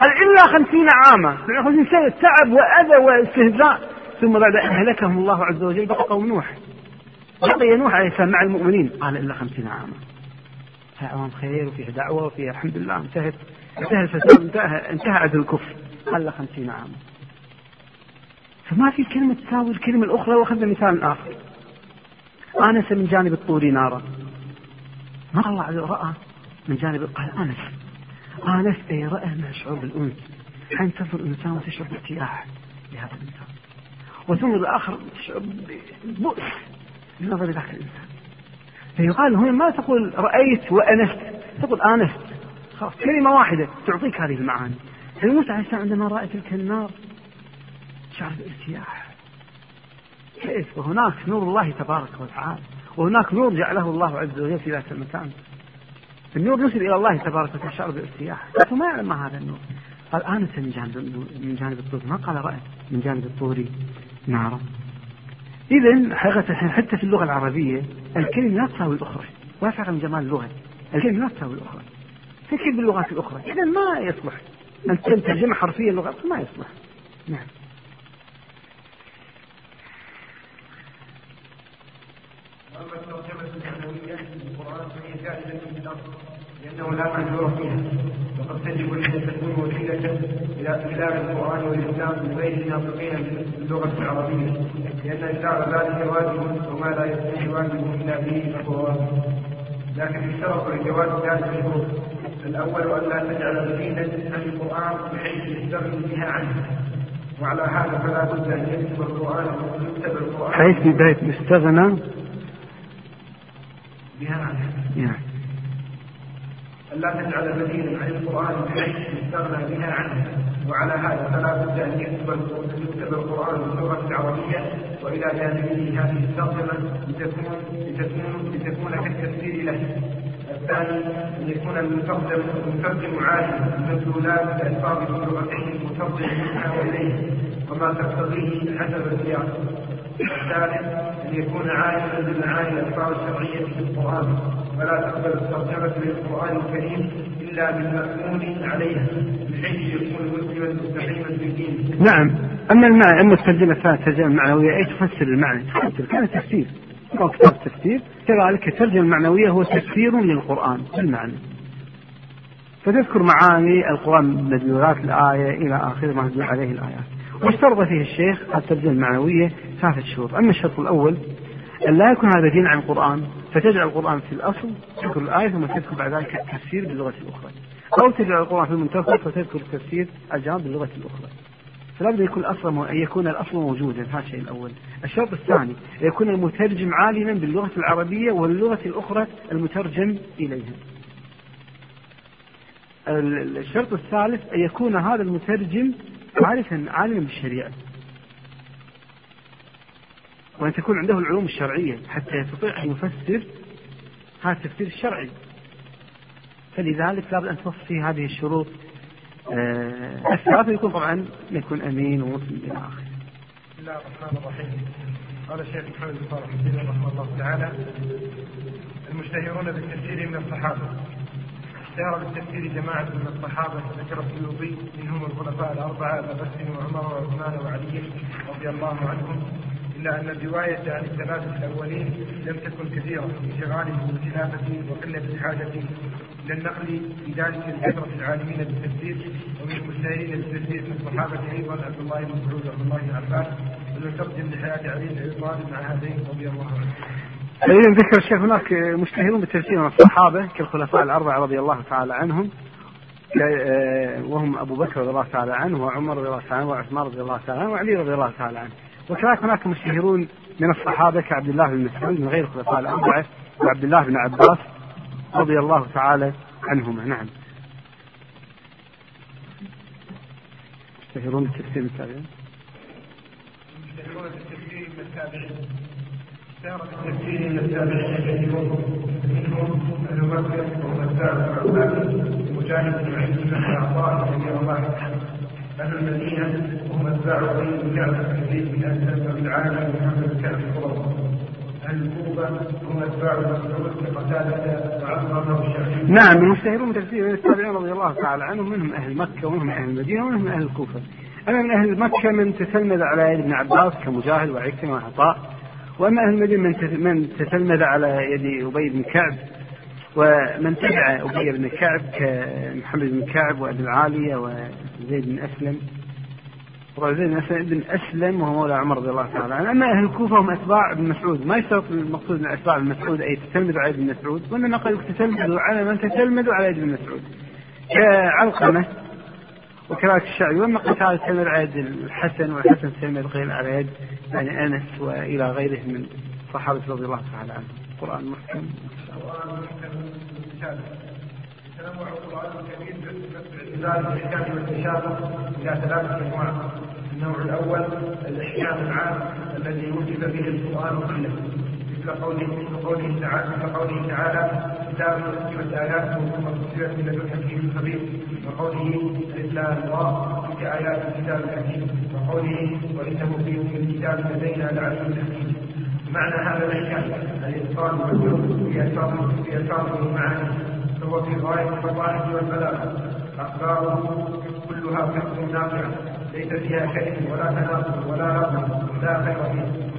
قال إلا خمسين عاما؟ 50 سنة تعب وأذى واستهزاء ثم بعد أن أهلكهم الله عز وجل بقى قوم نوح. بقي نوح عليه السلام مع المؤمنين. قال إلا خمسين عاما. فيها خير وفيها دعوة وفيها الحمد لله انتهت. انتهى الفساد انتهى انتهى عدل الكفر. قال خمسين عاما. فما في كلمة تساوي الكلمة الأخرى؟ وأخذنا مثال آخر. آنس من جانب الطور نارا. ما الله عز وجل رأى من جانب قال آنس. آنس أي رأى من شعور بالأنس حين تنظر الإنسان وتشعر بارتياح لهذا الإنسان. وتنظر الآخر تشعر ببؤس لنظر ذاك الإنسان. فيقال هنا ما تقول رأيت وأنست تقول آنست خلاص كلمة واحدة تعطيك هذه المعاني. فموسى عليه السلام عندما رأى تلك النار شعر بارتياح كيف وهناك نور الله تبارك وتعالى وهناك نور جعله الله عز وجل في ذات المكان. النور نسب إلى الله تبارك وتعالى شعر بارتياح ما يعلم ما هذا النور؟ قال آنس من جانب من جانب الطور ما قال رأى من جانب الطور نارا إذا حقيقة حتى في اللغة العربية الكلمة لا تساوي الأخرى. ولا من جمال اللغة. الكلمة لا تساوي الأخرى. تكتب باللغات الأخرى. إذا ما يصلح. أن تترجم حرفيا اللغة ما يصلح. نعم. لأنه لا معذور فيها. وقد تجب أن تكون وسيلة إلى إعلام القرآن والإسلام من غير الناطقين باللغة العربية لأن إشعار ذلك واجب وما لا يكون واجب إلا به فهو واجب. لكن اشترط لجواز ذلك الشروط الأول أن لا تجعل بديلا عن القرآن بحيث يستغني بها عنه. وعلى هذا فلا بد أن يكتب القرآن ويكتب القرآن. حيث بداية يستغنى يعني ألا تجعل بديلا عن القرآن بحيث يستغنى بها عنه. وعلى هذا فلا بد أن يكتب القرآن باللغة العربية وإلى جانبه هذه الترجمة لتكون لتكون لتكون كالتفسير له. الثاني أن يكون المترجم المترجم عالما بمدلولات الألفاظ اللغتين المترجم منها وإليه وما تقتضيه حسب السياق الثالث أن يكون عالما بمعاني الألفاظ الشرعية في القرآن. فلا تقبل الترجمة للقرآن الكريم إلا بالمأمون عليها بحيث يكون مسلما مستقيما في الدين. نعم، أما المعنى أما الترجمة الثانية الترجمة المعنوية أي تفسر المعنى؟ تفسر كان تفسير. هو كتاب تفسير. كذلك الترجمة المعنوية هو تفسير للقرآن بالمعنى فتذكر معاني القرآن مدلولات الآية إلى آخر ما تدل عليه الآيات. واشترط فيه الشيخ؟ الترجمة المعنوية ثلاثة شروط. أما الشرط الأول أن لا يكون هذا دين عن القرآن فتجعل القرآن في الأصل تذكر الآية ثم تذكر بعد ذلك التفسير باللغة الأخرى. أو تجعل القرآن في المنتصف فتذكر التفسير الجواب باللغة الأخرى. فلا بد يكون الأصل أن يكون الأصل موجودا. هذا الشيء الأول. الشرط الثاني أن يكون المترجم عالما باللغة العربية واللغة الأخرى المترجم إليها. الشرط الثالث أن يكون هذا المترجم عارفا عالما بالشريعة وأن تكون عنده العلوم الشرعية حتى يستطيع أن يفسر هذا التفسير الشرعي. فلذلك لابد أن توفي هذه الشروط. آه الثلاثة يكون طبعا يكون أمين ومسلم إلى آخره. بسم الله الرحمن الرحيم. قال الشيخ محمد بن صالح رحمه الله تعالى المشتهرون بالتفسير من الصحابة. اشتهر بالتفسير جماعة من الصحابة ذكر السيوطي منهم الخلفاء الأربعة أبا بكر وعمر وعثمان وعلي رضي الله عنهم إلا أن الرواية عن الثلاثة الأولين لم تكن كثيرة لانشغالهم بالخلافة وقلة الحاجة إلى النقل في ذلك لكثرة العالمين بالتفسير ومن المجتهدين بالتفسير من الصحابة أيضا عبد الله بن مسعود وعبد الله بن عباس والمترجم لحياة علي بن أبي طالب مع هذين رضي الله عنهم. إذا ذكر الشيخ هناك مشتهرون بالتفسير من الصحابة كالخلفاء الأربعة رضي الله تعالى عنهم آه، وهم أبو بكر رضي الله تعالى عنه وعمر رضي الله تعالى عنه وعثمان رضي الله تعالى عنه وعلي رضي الله تعالى عنه. وكذلك هناك مشتهرون من الصحابة كعبد الله بن مسعود من غير الخلفاء الأربعة وعبد الله بن عباس رضي الله تعالى عنهما. نعم. يشتهرون بالتفسير التابعين. يشتهرون بالتفسير من التابعين. من نعم المشتهرون بتفسير التابعين رضي الله تعالى عنهم منهم أهل مكة ومنهم أهل المدينة ومنهم أهل الكوفة. أما من أهل مكة من تتلمذ على يد ابن عباس كمجاهد وعكرمة وعطاء وأما أهل المدينة من تتلمذ على يد أبي بن كعب ومن تبع أبي بن كعب كمحمد بن كعب وأبي العالية وزيد بن أسلم. وزيد بن أسلم بن أسلم وهو مولى عمر رضي الله تعالى عنه. أما أهل الكوفة هم أتباع ابن مسعود. ما يشترط المقصود من أتباع ابن مسعود أي تتلمذ على ابن مسعود وإنما قد تتلمذ على من تتلمذ على ابن مسعود. كعلقمة وكذلك الشعبي واما قتال تلمذ على يد الحسن والحسن تلمذ غير على يد يعني انس والى غيره من صحابه رضي الله تعالى عنهم القران محكم تنوع القرآن الكريم باعتبار الإحكام والتشابه إلى ثلاثة أنواع النوع الأول الإحكام العام الذي وجد به القرآن كله مثل قوله مثل قوله تعالى مثل قوله تعالى كتاب أحكمت آياته ثم فصلت من لدن حكيم خبير وقوله الإسلام الله تلك آيات الكتاب الحكيم وقوله وإنه في الكتاب لدينا لعلم حكيم معنى هذا الإحكام الإتقان والجهد ألفاظه ومعانيه فهو في غاية الفصاحة والبلاغة أخباره كلها فقه نافع ليس فيها كلم ولا تناقض ولا لفظ لا خير فيه.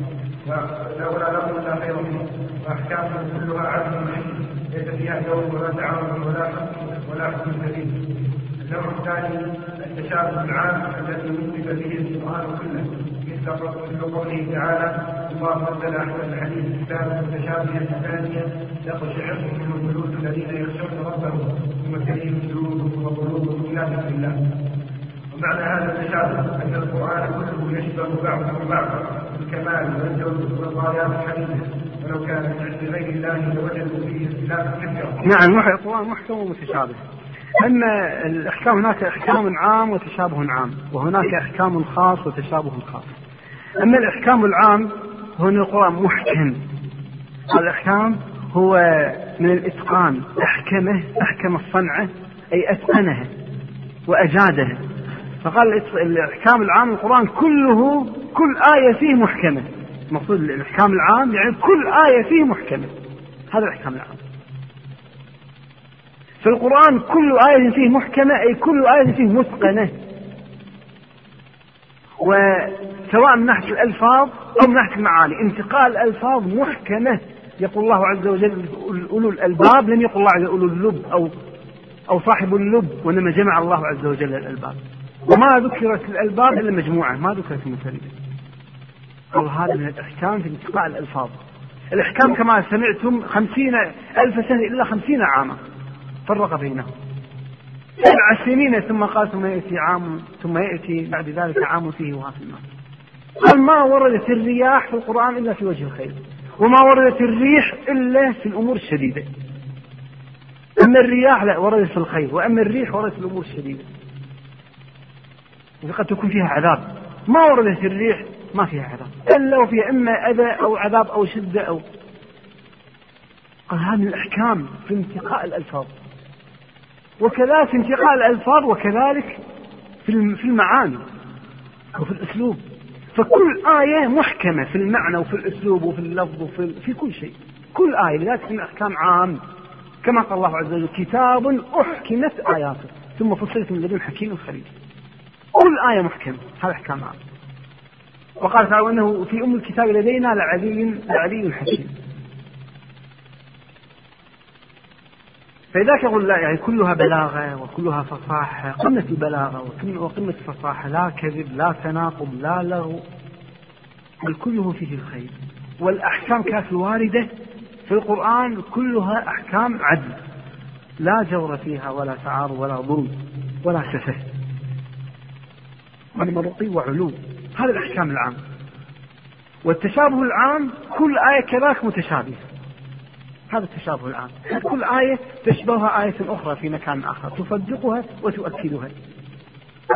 لا ولا لفظ لا خير فيه. وأحكامه كلها عدل ليس فيها يوم ولا تعاون ولا ولا حكم سليم النوع الثاني التشابه العام الذي وصف به القرآن كله. مثل قوله تعالى الله نزل احسن الحديث كتابا متشابها ثانيا يقشعر منه جلود الذين يخشون ربهم ثم تلين جلودهم وقلوبهم إلى ذكر الله. ومعنى هذا التشابه أن القرآن كله يشبه بعضه بعضا. بالكمال والجود والغايات الحديثة ولو كان من عند غير الله لوجدوا فيه اختلافا كثيرا. نعم القران محكم ومتشابه. أما الأحكام هناك أحكام عام وتشابه عام وهناك أحكام خاص وتشابه خاص أما الإحكام العام هو أن القرآن محكم الإحكام هو من الإتقان أحكمه أحكم الصنعة أي أتقنها وأجادها فقال الإحكام العام القرآن كله كل آية فيه محكمة. المقصود الإحكام العام يعني كل آية فيه محكمة. هذا الإحكام العام. في القرآن كل آية فيه محكمة أي كل آية فيه متقنة. وسواء من ناحية الألفاظ أو من ناحية المعاني. انتقال الألفاظ محكمة. يقول الله عز وجل أولو الألباب لم يقل الله عز وجل أولو اللب أو أو صاحب اللب وإنما جمع الله عز وجل الألباب. وما ذكرت الألباب إلا مجموعة ما ذكرت قال هذا من الإحكام في انتقاء الألفاظ. الإحكام كما سمعتم خمسين ألف سنة إلا خمسين عاما فرق بينهم. سبع سنين ثم قال ثم يأتي عام ثم يأتي بعد ذلك عام فيه وها في النار قال ما وردت الرياح في القرآن إلا في وجه الخير. وما وردت الريح إلا في الأمور الشديدة. أما الرياح لا وردت في الخير. وأما الريح وردت في الأمور الشديدة. وقد تكون فيها عذاب ما وردت الريح ما فيها عذاب. إلا وفيها إما أذى أو عذاب أو شدة أو قال هذه الأحكام في انتقاء الألفاظ. وكذلك في انتقاء الألفاظ وكذلك في في المعاني وفي الأسلوب. فكل آية محكمة في المعنى وفي الأسلوب وفي اللفظ وفي في كل شيء. كل آية لذلك من أحكام عام. كما قال الله عز وجل كتاب أحكمت آياته. ثم فصلت من لدن حكيم خبير. كل آية محكمة هذا أحكام. عام وقال تعالى إنه في أم الكتاب لدينا لعلي لعلي حكيم. فلذلك يقول لا يعني كلها بلاغة وكلها فصاحة قمة البلاغة وقمه الفصاحة لا كذب لا تناقض لا لغو بل كله فيه الخير. والأحكام كانت الواردة في القرآن كلها أحكام عدل. لا جور فيها ولا تعارض ولا ظلم ولا سفه بل رقي وعلو هذا الأحكام العام. والتشابه العام كل آية كذلك متشابهة. هذا التشابه العام. كل آية تشبهها آية أخرى في مكان آخر. تصدقها وتؤكدها.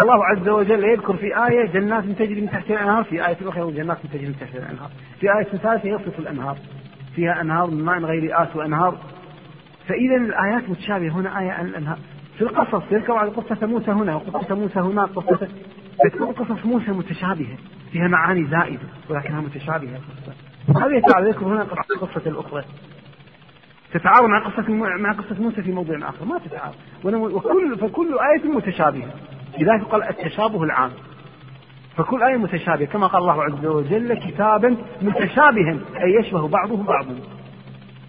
الله عز وجل يذكر في آية جنات تجري من تحتها الأنهار. في آية أخرى جنات تجري من تحتها الأنهار. في آية ثالثة يصف الأنهار. فيها أنهار من ماء غير آت وأنهار. فإذا الآيات متشابهة. هنا آية عن الأنهار. في القصص يذكر على قصة موسى هنا وقصة موسى هناك قصة فتكون قصص موسى متشابهة فيها معاني زائدة ولكنها متشابهة. هذه تعالى يذكر هنا قصة الأخرى. تتعارض مع قصة مع قصة موسى في موضع آخر ما تتعارض. وكل فكل آية متشابهة. لذلك قال التشابه العام. فكل آية متشابهة كما قال الله عز وجل كتابا متشابها أي يشبه بعضه بعضا.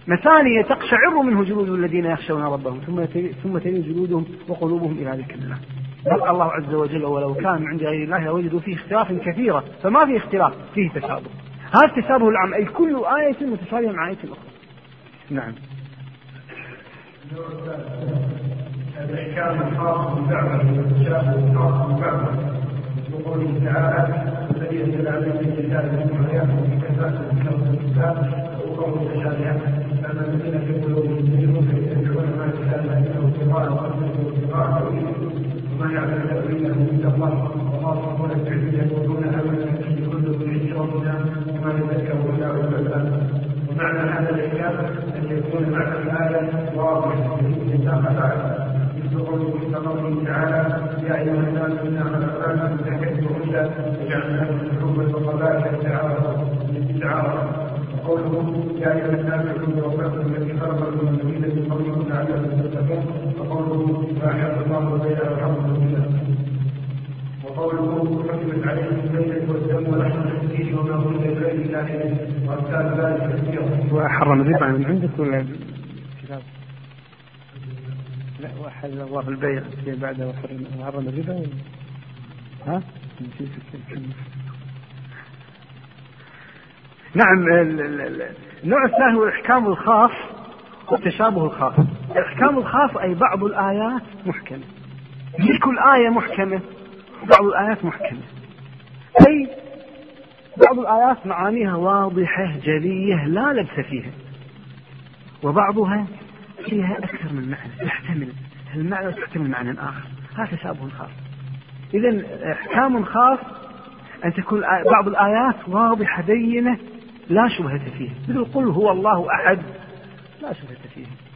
مثانية تقشعر منه جلود الذين يخشون ربهم ثم ثم تلين جلودهم وقلوبهم إلى ذكر الله. قال الله عز وجل ولو كان عند غير الله لوجدوا فيه اختلافا كثيرا فما في اختلاف فيه تشابه. هذا التشابه العام أي كل آية متشابهة مع آية أخرى. نعم. الإحكام الخاص الكتاب من الكتاب الذين ما وما يعلم تأويله إلا الله وخاصة العلم يقولون آمنا به كل من شرطنا وما يذكر إلا أولو الألباب ومعنى هذا الإحكام أن يكون معنى الآية واضحا ساق بعد مثل قوله تعالى. يا أيها الناس إنا خلقناكم من ذكر وأنثى وجعلناكم شعوبا وقبائل لتعارفوا لتعارفوا وقوله يا أيها الناس اعبدوا ربكم الذي خلقكم من مدينه قبلكم لعلكم تتقون. وقوله ما حب الله بين ارحمكم وقوله حكمت عليهم الليلة والدم ولحم الخنزير وما ظل غير الله وأمثال ذلك كثيرا. وحرم الربا من عندك ولا كتاب؟ لا وحل الله البيع بعده وحرم الربا ها؟ نعم النوع الثاني هو الإحكام الخاص والتشابه الخاص الإحكام الخاص أي بعض الآيات محكمة. مش كل آية محكمة بعض الآيات محكمة. أي بعض الآيات معانيها واضحة جلية لا لبس فيها. وبعضها فيها أكثر من معنى تحتمل. المعنى تحتمل معنى آخر. هذا تشابه خاص. إذا إحكام خاص أن تكون بعض الآيات واضحة بينة لا شبهة فيه مثل قل هو الله أحد لا شبهة فيها.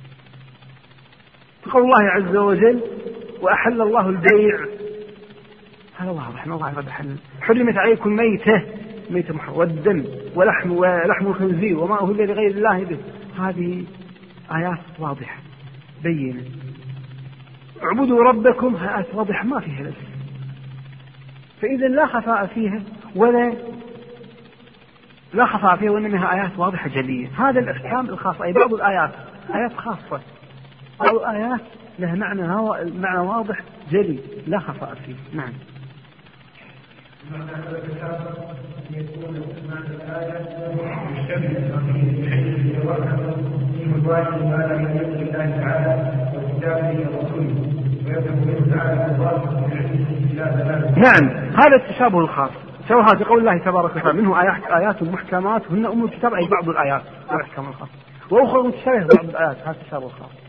قول الله عز وجل وأحل الله البيع. هذا واضح ما الله أحل حرمت عليكم ميتة ميتة والدم ولحم ولحم الخنزير وما أهل لغير الله به. هذه آيات واضحة بينة. اعبدوا ربكم آيات واضحة ما فيها لبس فإذا لا خفاء فيها ولا لا خفاء فيها وإنما آيات واضحة جلية. هذا الأحكام الخاصة أي بعض الآيات آيات خاصة. بعض الآيات لها معنى معنى واضح جلي لا خفاء فيه. نعم. نعم هذا التشابه الخاص. سواء في قول الله تبارك وتعالى منه آيات آيات محكمات هن أم الكتاب أي بعض الآيات. الأحكام الخاصة وأخرى متشابهة بعض الآيات هذا التشابه الخاص.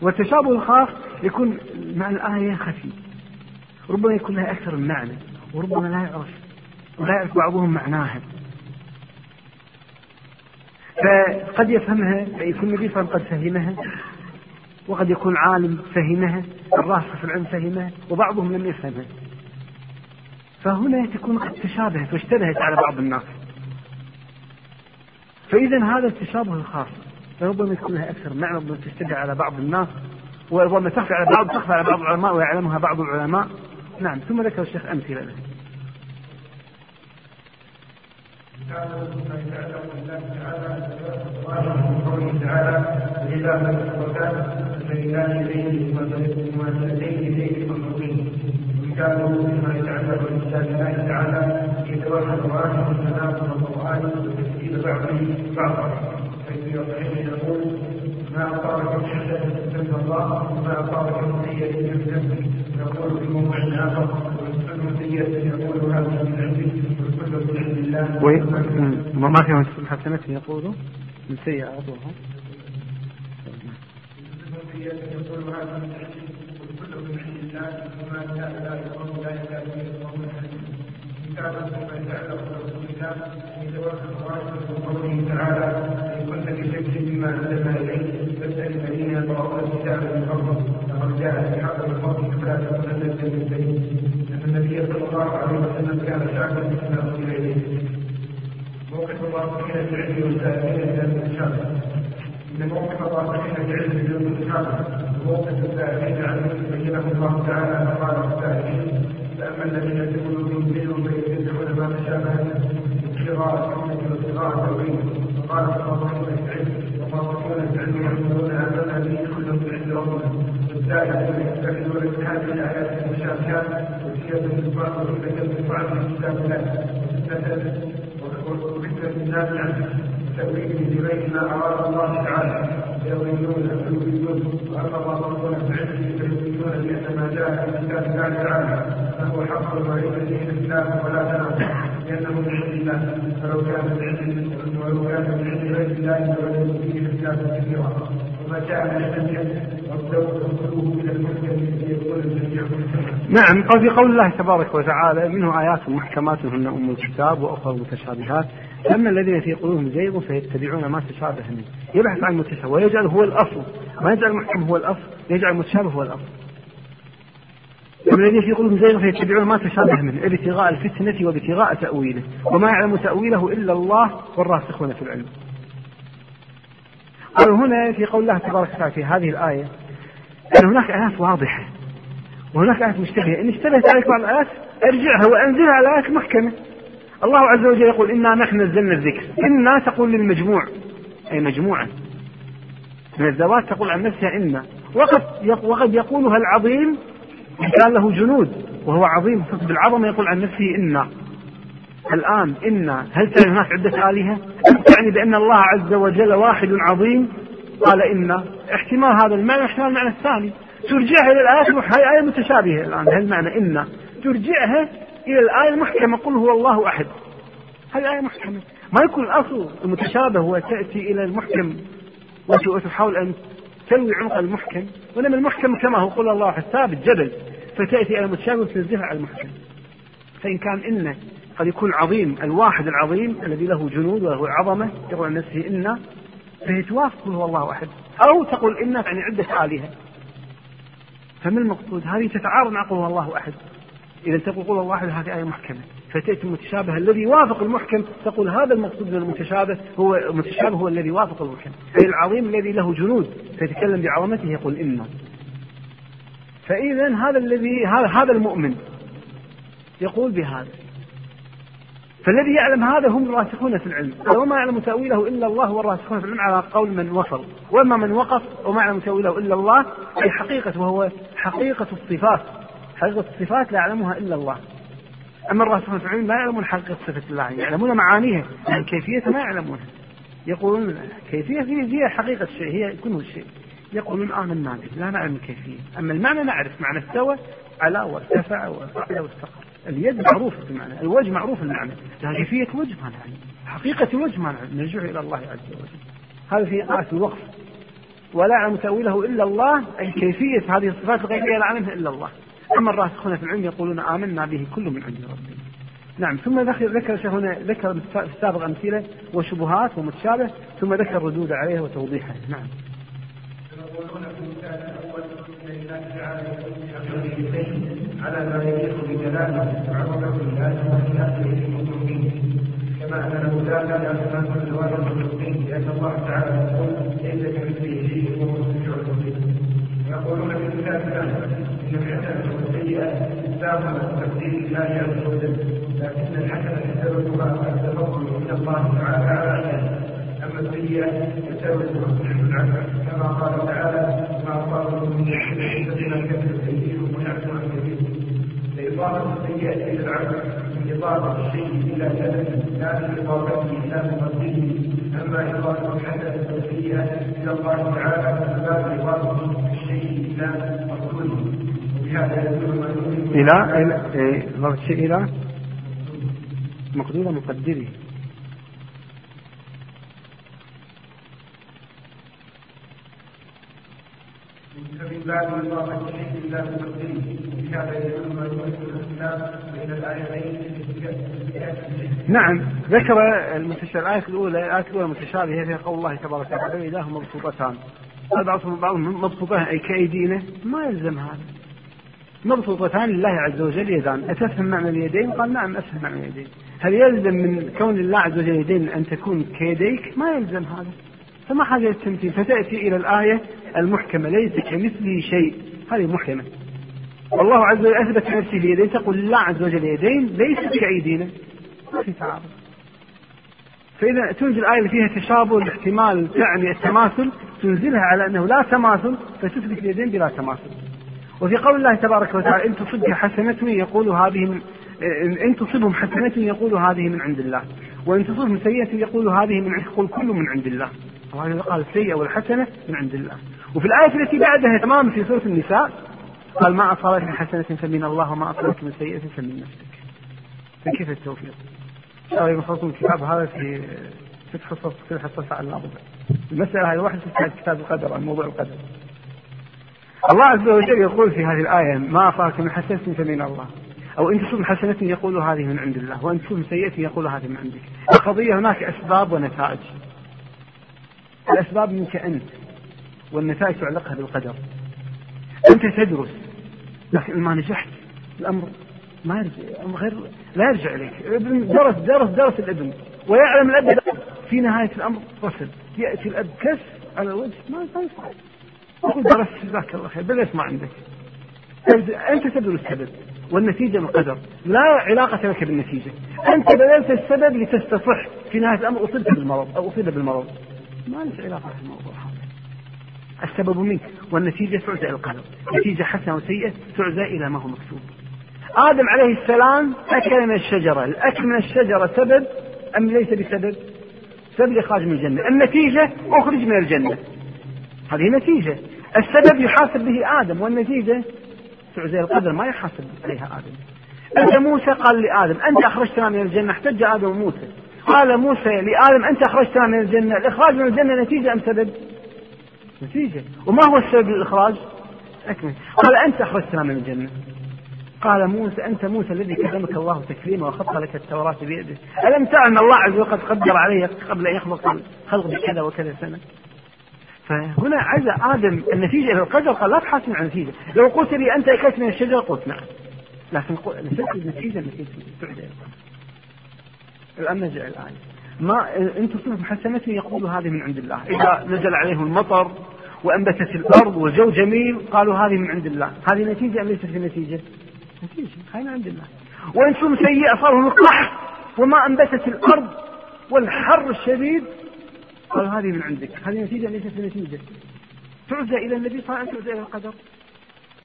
والتشابه الخاص يكون مع الآية خفي. ربما يكون لها أكثر من معنى وربما لا يعرف ولا يعرف بعضهم معناها. فقد يفهمها يكون النبي صلى الله عليه وسلم قد فهمها وقد يكون عالم فهمها الراسخ في العلم فهمها وبعضهم لم يفهمها. فهنا تكون قد تشابهت واشتبهت على بعض الناس. فإذا هذا التشابه الخاص. فربما يكون لها أكثر معنى ربما تشتبه على بعض الناس وربما تخفى على بعض تخفى على بعض العلماء ويعلمها بعض العلماء. نعم ثم ذكر الشيخ أمثلة. له كانوا مما يتعلق الله تعالى بعضه بعضا يقول ما أصابك من من الله وما من سيئة من في آخر وكل من عندك والكل من الله ما حسنة يقول من من والكل من الله وما لا لا يقوم لا يكاد يقوم كتابا فيما يتعلق برسول الله قوله تعالى مما انزلنا اليك فاسال الذين يقرؤون الكتاب من قبل لقد جاء في حق القوم فلا تكونن من المبتدئين أن النبي صلى الله عليه وسلم كان شاكرا بما انزل إليه. موقف الراسخين في العلم والسائلين إلى المتشابه إن موقف الراسخين في العلم بدون متشابه وموقف السائلين عن بينه الله تعالى فقال السائلين فأما الذين في قلوبهم زيغ فيتبعون ما تشابه ابتغاء الفتنه وابتغاء التوحيد فقال صلى الله عليه وسلم وقاصدون العلم يقولون امنا به كل من عند ربنا والسائلون يستعملون من هذه الايات المشابهات وهي بالنسبة وهي بالنسبة عن كتاب الله وفتنه الناس عنه تأويله بغير ما أراد الله تعالى يظنون فيؤمنون وأما الراسخون في العلم فيؤمنون بأن ما جاء في كتاب الله تعالى فهو حق فيه اختلاف ولا تناقض لأنه من عند الله. فلو كان من عند ولو كان من عند غير الله لوجدوا فيه اختلافا كثيرا وما جاء من عند نعم قال في قول الله تبارك وتعالى منه آيات محكمات هن أم الكتاب وأخرى متشابهات. أما الذين في قلوبهم زيغ فيتبعون ما تشابه منه. يبحث عن المتشابه ويجعل هو الأصل. ما يجعل المحكم هو الأصل يجعل المتشابه هو الأصل. أما الذين في قلوبهم زيغ فيتبعون ما تشابه منه ابتغاء الفتنة وابتغاء تأويله. وما يعلم تأويله إلا الله والراسخون في العلم. قالوا هنا في قول الله تبارك وتعالى في هذه الآية أن هناك آيات واضحة وهناك آيات مشتبهة. إن اشتبهت عليك بعض الآيات ارجعها وأنزلها على آيات محكمة. الله عز وجل يقول إنا نحن نزلنا الذكر. إنا تقول للمجموع أي مجموعة. من الذوات تقول عن نفسها إنا. وقد وقد يقولها العظيم كان له جنود وهو عظيم بالعظمة يقول عن نفسه إنا. الآن إنا هل تعني هناك عدة آلهة؟ تعني بأن الله عز وجل واحد عظيم؟ قال إنا. احتمال هذا المعنى احتمال المعنى الثاني. ترجعها إلى الآيات هذه آية متشابهة الآن هل معنى إنا؟ ترجعها إلى الآية المحكمة قل هو الله أحد. هذه آية محكمة؟ ما يكون الأصل المتشابه وتأتي إلى المحكم وتحاول أن تلوي عمق المحكم وإنما المحكم كما هو قل الله أحد ثابت جبل فتأتي إلى المتشابه وتنزلها على المحكم. فإن كان إن قد يكون عظيم الواحد العظيم الذي له جنود وله عظمة يقول عن نفسه إن فهي توافق هو الله أحد. أو تقول إن يعني عدة آلهة. فما المقصود؟ هذه تتعارض مع قول الله أحد. إذا تقول قول أحد هذه آية محكمة فتأتي المتشابه الذي يوافق المحكم تقول هذا المقصود من المتشابه هو المتشابه هو الذي يوافق المحكم. العظيم الذي له جنود فيتكلم بعظمته يقول إنا فإذا هذا الذي هذا المؤمن يقول بهذا. فالذي يعلم هذا هم الراسخون في العلم. وما يعلم تأويله إلا الله والراسخون في العلم على قول من وصل. وأما من وقف وما يعلم تأويله إلا الله أي حقيقة وهو حقيقة الصفات. حقيقة الصفات لا يعلمها إلا الله. أما الراسخون في العلم لا يعلمون حقيقة صفة الله يعلمون معانيها لكن كيفيتها ما يعلمونها. يقولون كيفية هي حقيقة الشيء هي كنه الشيء يقولون آمنا به لا نعلم الكيفية. أما المعنى نعرف معنى استوى على وارتفع وصعد واستقر. اليد معروفة المعنى الوجه معروف المعنى. لكن كيفية وجه ما نعلم حقيقة الوجه ما نعلم. نرجع إلى الله عز وجل. هذا في آية الوقف. ولا يعلم تأويله إلا الله أي كيفية هذه الصفات الغيبية لا يعلمها إلا الله. أما الراسخون في العلم يقولون آمنا به كل من عند ربنا. نعم ثم ذكر هنا ذكر في السابق أمثلة وشبهات ومتشابه ثم ذكر الردود عليها وتوضيحها نعم. على ما يليق بجلاله وعظمه الله وفي اخره المؤمنين كما ان له لا اسماء الزواج المخلوقين لأن الله تعالى يقول ليس كمثله شيء وهو السميع البصير ويقولون في المثال الحسنه والسيئه اسلام وتقدير الله عز لكن الحسنه سببها التفضل من الله تعالى على اما السيئه فسببها كما قال تعالى ما أصابكم من حسنة فبما كسبت أيديكم ويعفو عن كثير لإضافة السيئة إلى العبد من الشيء إلى سبب لا من إضافته إلى مقدمه أما إضافة الحسنة والسيئة إلى الله تعالى فباب إضافة الشيء إلى مقصوده إلى إلى الشيء إلى مقدور مقدره. مقدره بين نعم ذكر المتشابه الآية الأولى الآية الأولى متشابهة فيها قول الله تبارك وتعالى إله مبسوطتان. قال بعضهم بعضهم مبسوطتان أي كأيدينا ما يلزم هذا. مبسوطتان لله عز وجل يدان. أتفهم معنى اليدين؟ قال نعم أفهم معنى اليدين. هل يلزم من كون الله عز وجل يدين أن تكون كيديك؟ ما يلزم هذا. فما حاجة للتمثيل فتأتي إلى الآية المحكمة ليس كمثله شيء. هذه محكمة. والله عز وجل أثبت نفسه بيدين تقول الله عز وجل يدين ليست كأيدينا ما في تعارض. فإذا تنزل الآية اللي فيها تشابه الاحتمال تعني التماثل تنزلها على أنه لا تماثل فتثبت اليدين بلا تماثل. وفي قول الله تبارك وتعالى إن تصبك حسنة يقول هذه من إن تصبهم حسنة يقول هذه من عند الله. وإن تصبهم سيئة يقول هذه من يقول كل من عند الله. الله قال السيئة والحسنة من عند الله. وفي الآية التي بعدها تمام في سورة النساء قال ما أصابك من حسنة فمن الله وما أصابك من سيئة فمن نفسك. فكيف التوفيق؟ إن شاء الله يخلصون الكتاب هذا في ست حصص كل حصة ساعة إلا المسألة هذه واحدة في كتاب القدر عن موضوع القدر. الله عز وجل يقول في هذه الآية ما أصابك من حسنة فمن الله. أو إن تصب حسنة يقول هذه من عند الله وإن تصب سيئة يقول هذه من عندك. القضية هناك أسباب ونتائج. الأسباب منك أنت والنتائج تعلقها بالقدر. أنت تدرس لكن ما نجحت الأمر. ما يرجع غير لا يرجع إليك. ابن درس درس درس الابن. ويعلم الأب في نهاية الأمر رسل. يأتي الأب كس على الوجه ما يصح يقول درست جزاك الله خير. بليت ما عندك. أنت تدرس السبب والنتيجة من لا علاقة لك بالنتيجة. أنت بذلت السبب لتستصح في نهاية الأمر أصبت بالمرض أو أصيب بالمرض. ما لك علاقة في الموضوع هذا؟ السبب منك والنتيجة تعزى إلى القدر. نتيجة حسنة وسيئة تعزى إلى ما هو مكتوب آدم عليه السلام أكل من الشجرة. الأكل من الشجرة سبب أم ليس بسبب؟ سبب الإخراج من الجنة. النتيجة أخرج من الجنة. هذه نتيجة. السبب يحاسب به آدم والنتيجة تعزى القدر ما يحاسب عليها آدم. أنت موسى قال لآدم أنت أخرجتنا من الجنة احتج آدم وموسى. قال موسى لآدم أنت أخرجتنا من الجنة الإخراج من الجنة نتيجة أم سبب؟ نتيجة. وما هو السبب للإخراج؟ أكمل. قال أنت أخرجتنا من الجنة. قال موسى أنت موسى الذي كلمك الله تكريما وخط لك التوراة بيده. ألم تعلم الله عز وجل قد قدر عليه قبل أن يخلق الخلق بكذا وكذا سنة؟ فهنا عز آدم النتيجة إلى القدر قال لا تحاسب عن النتيجة. لو قلت لي أنت أكلت من الشجرة قلت نعم. لكن النتيجة التي تعد الآن نرجع الآية ما إن تصبح حسنة يقول هذه من عند الله. إذا نزل عليهم المطر وأنبتت الأرض والجو جميل قالوا هذه من عند الله. هذه نتيجة أم ليست نتيجة؟ نتيجة. هذه من عند الله. وإن ثم سيئة صاروا القحط وما أنبتت الأرض والحر الشديد قالوا هذه من عندك هذه نتيجة ليست نتيجة تعزى إلى النبي صلى الله عليه وسلم تعزى إلى القدر.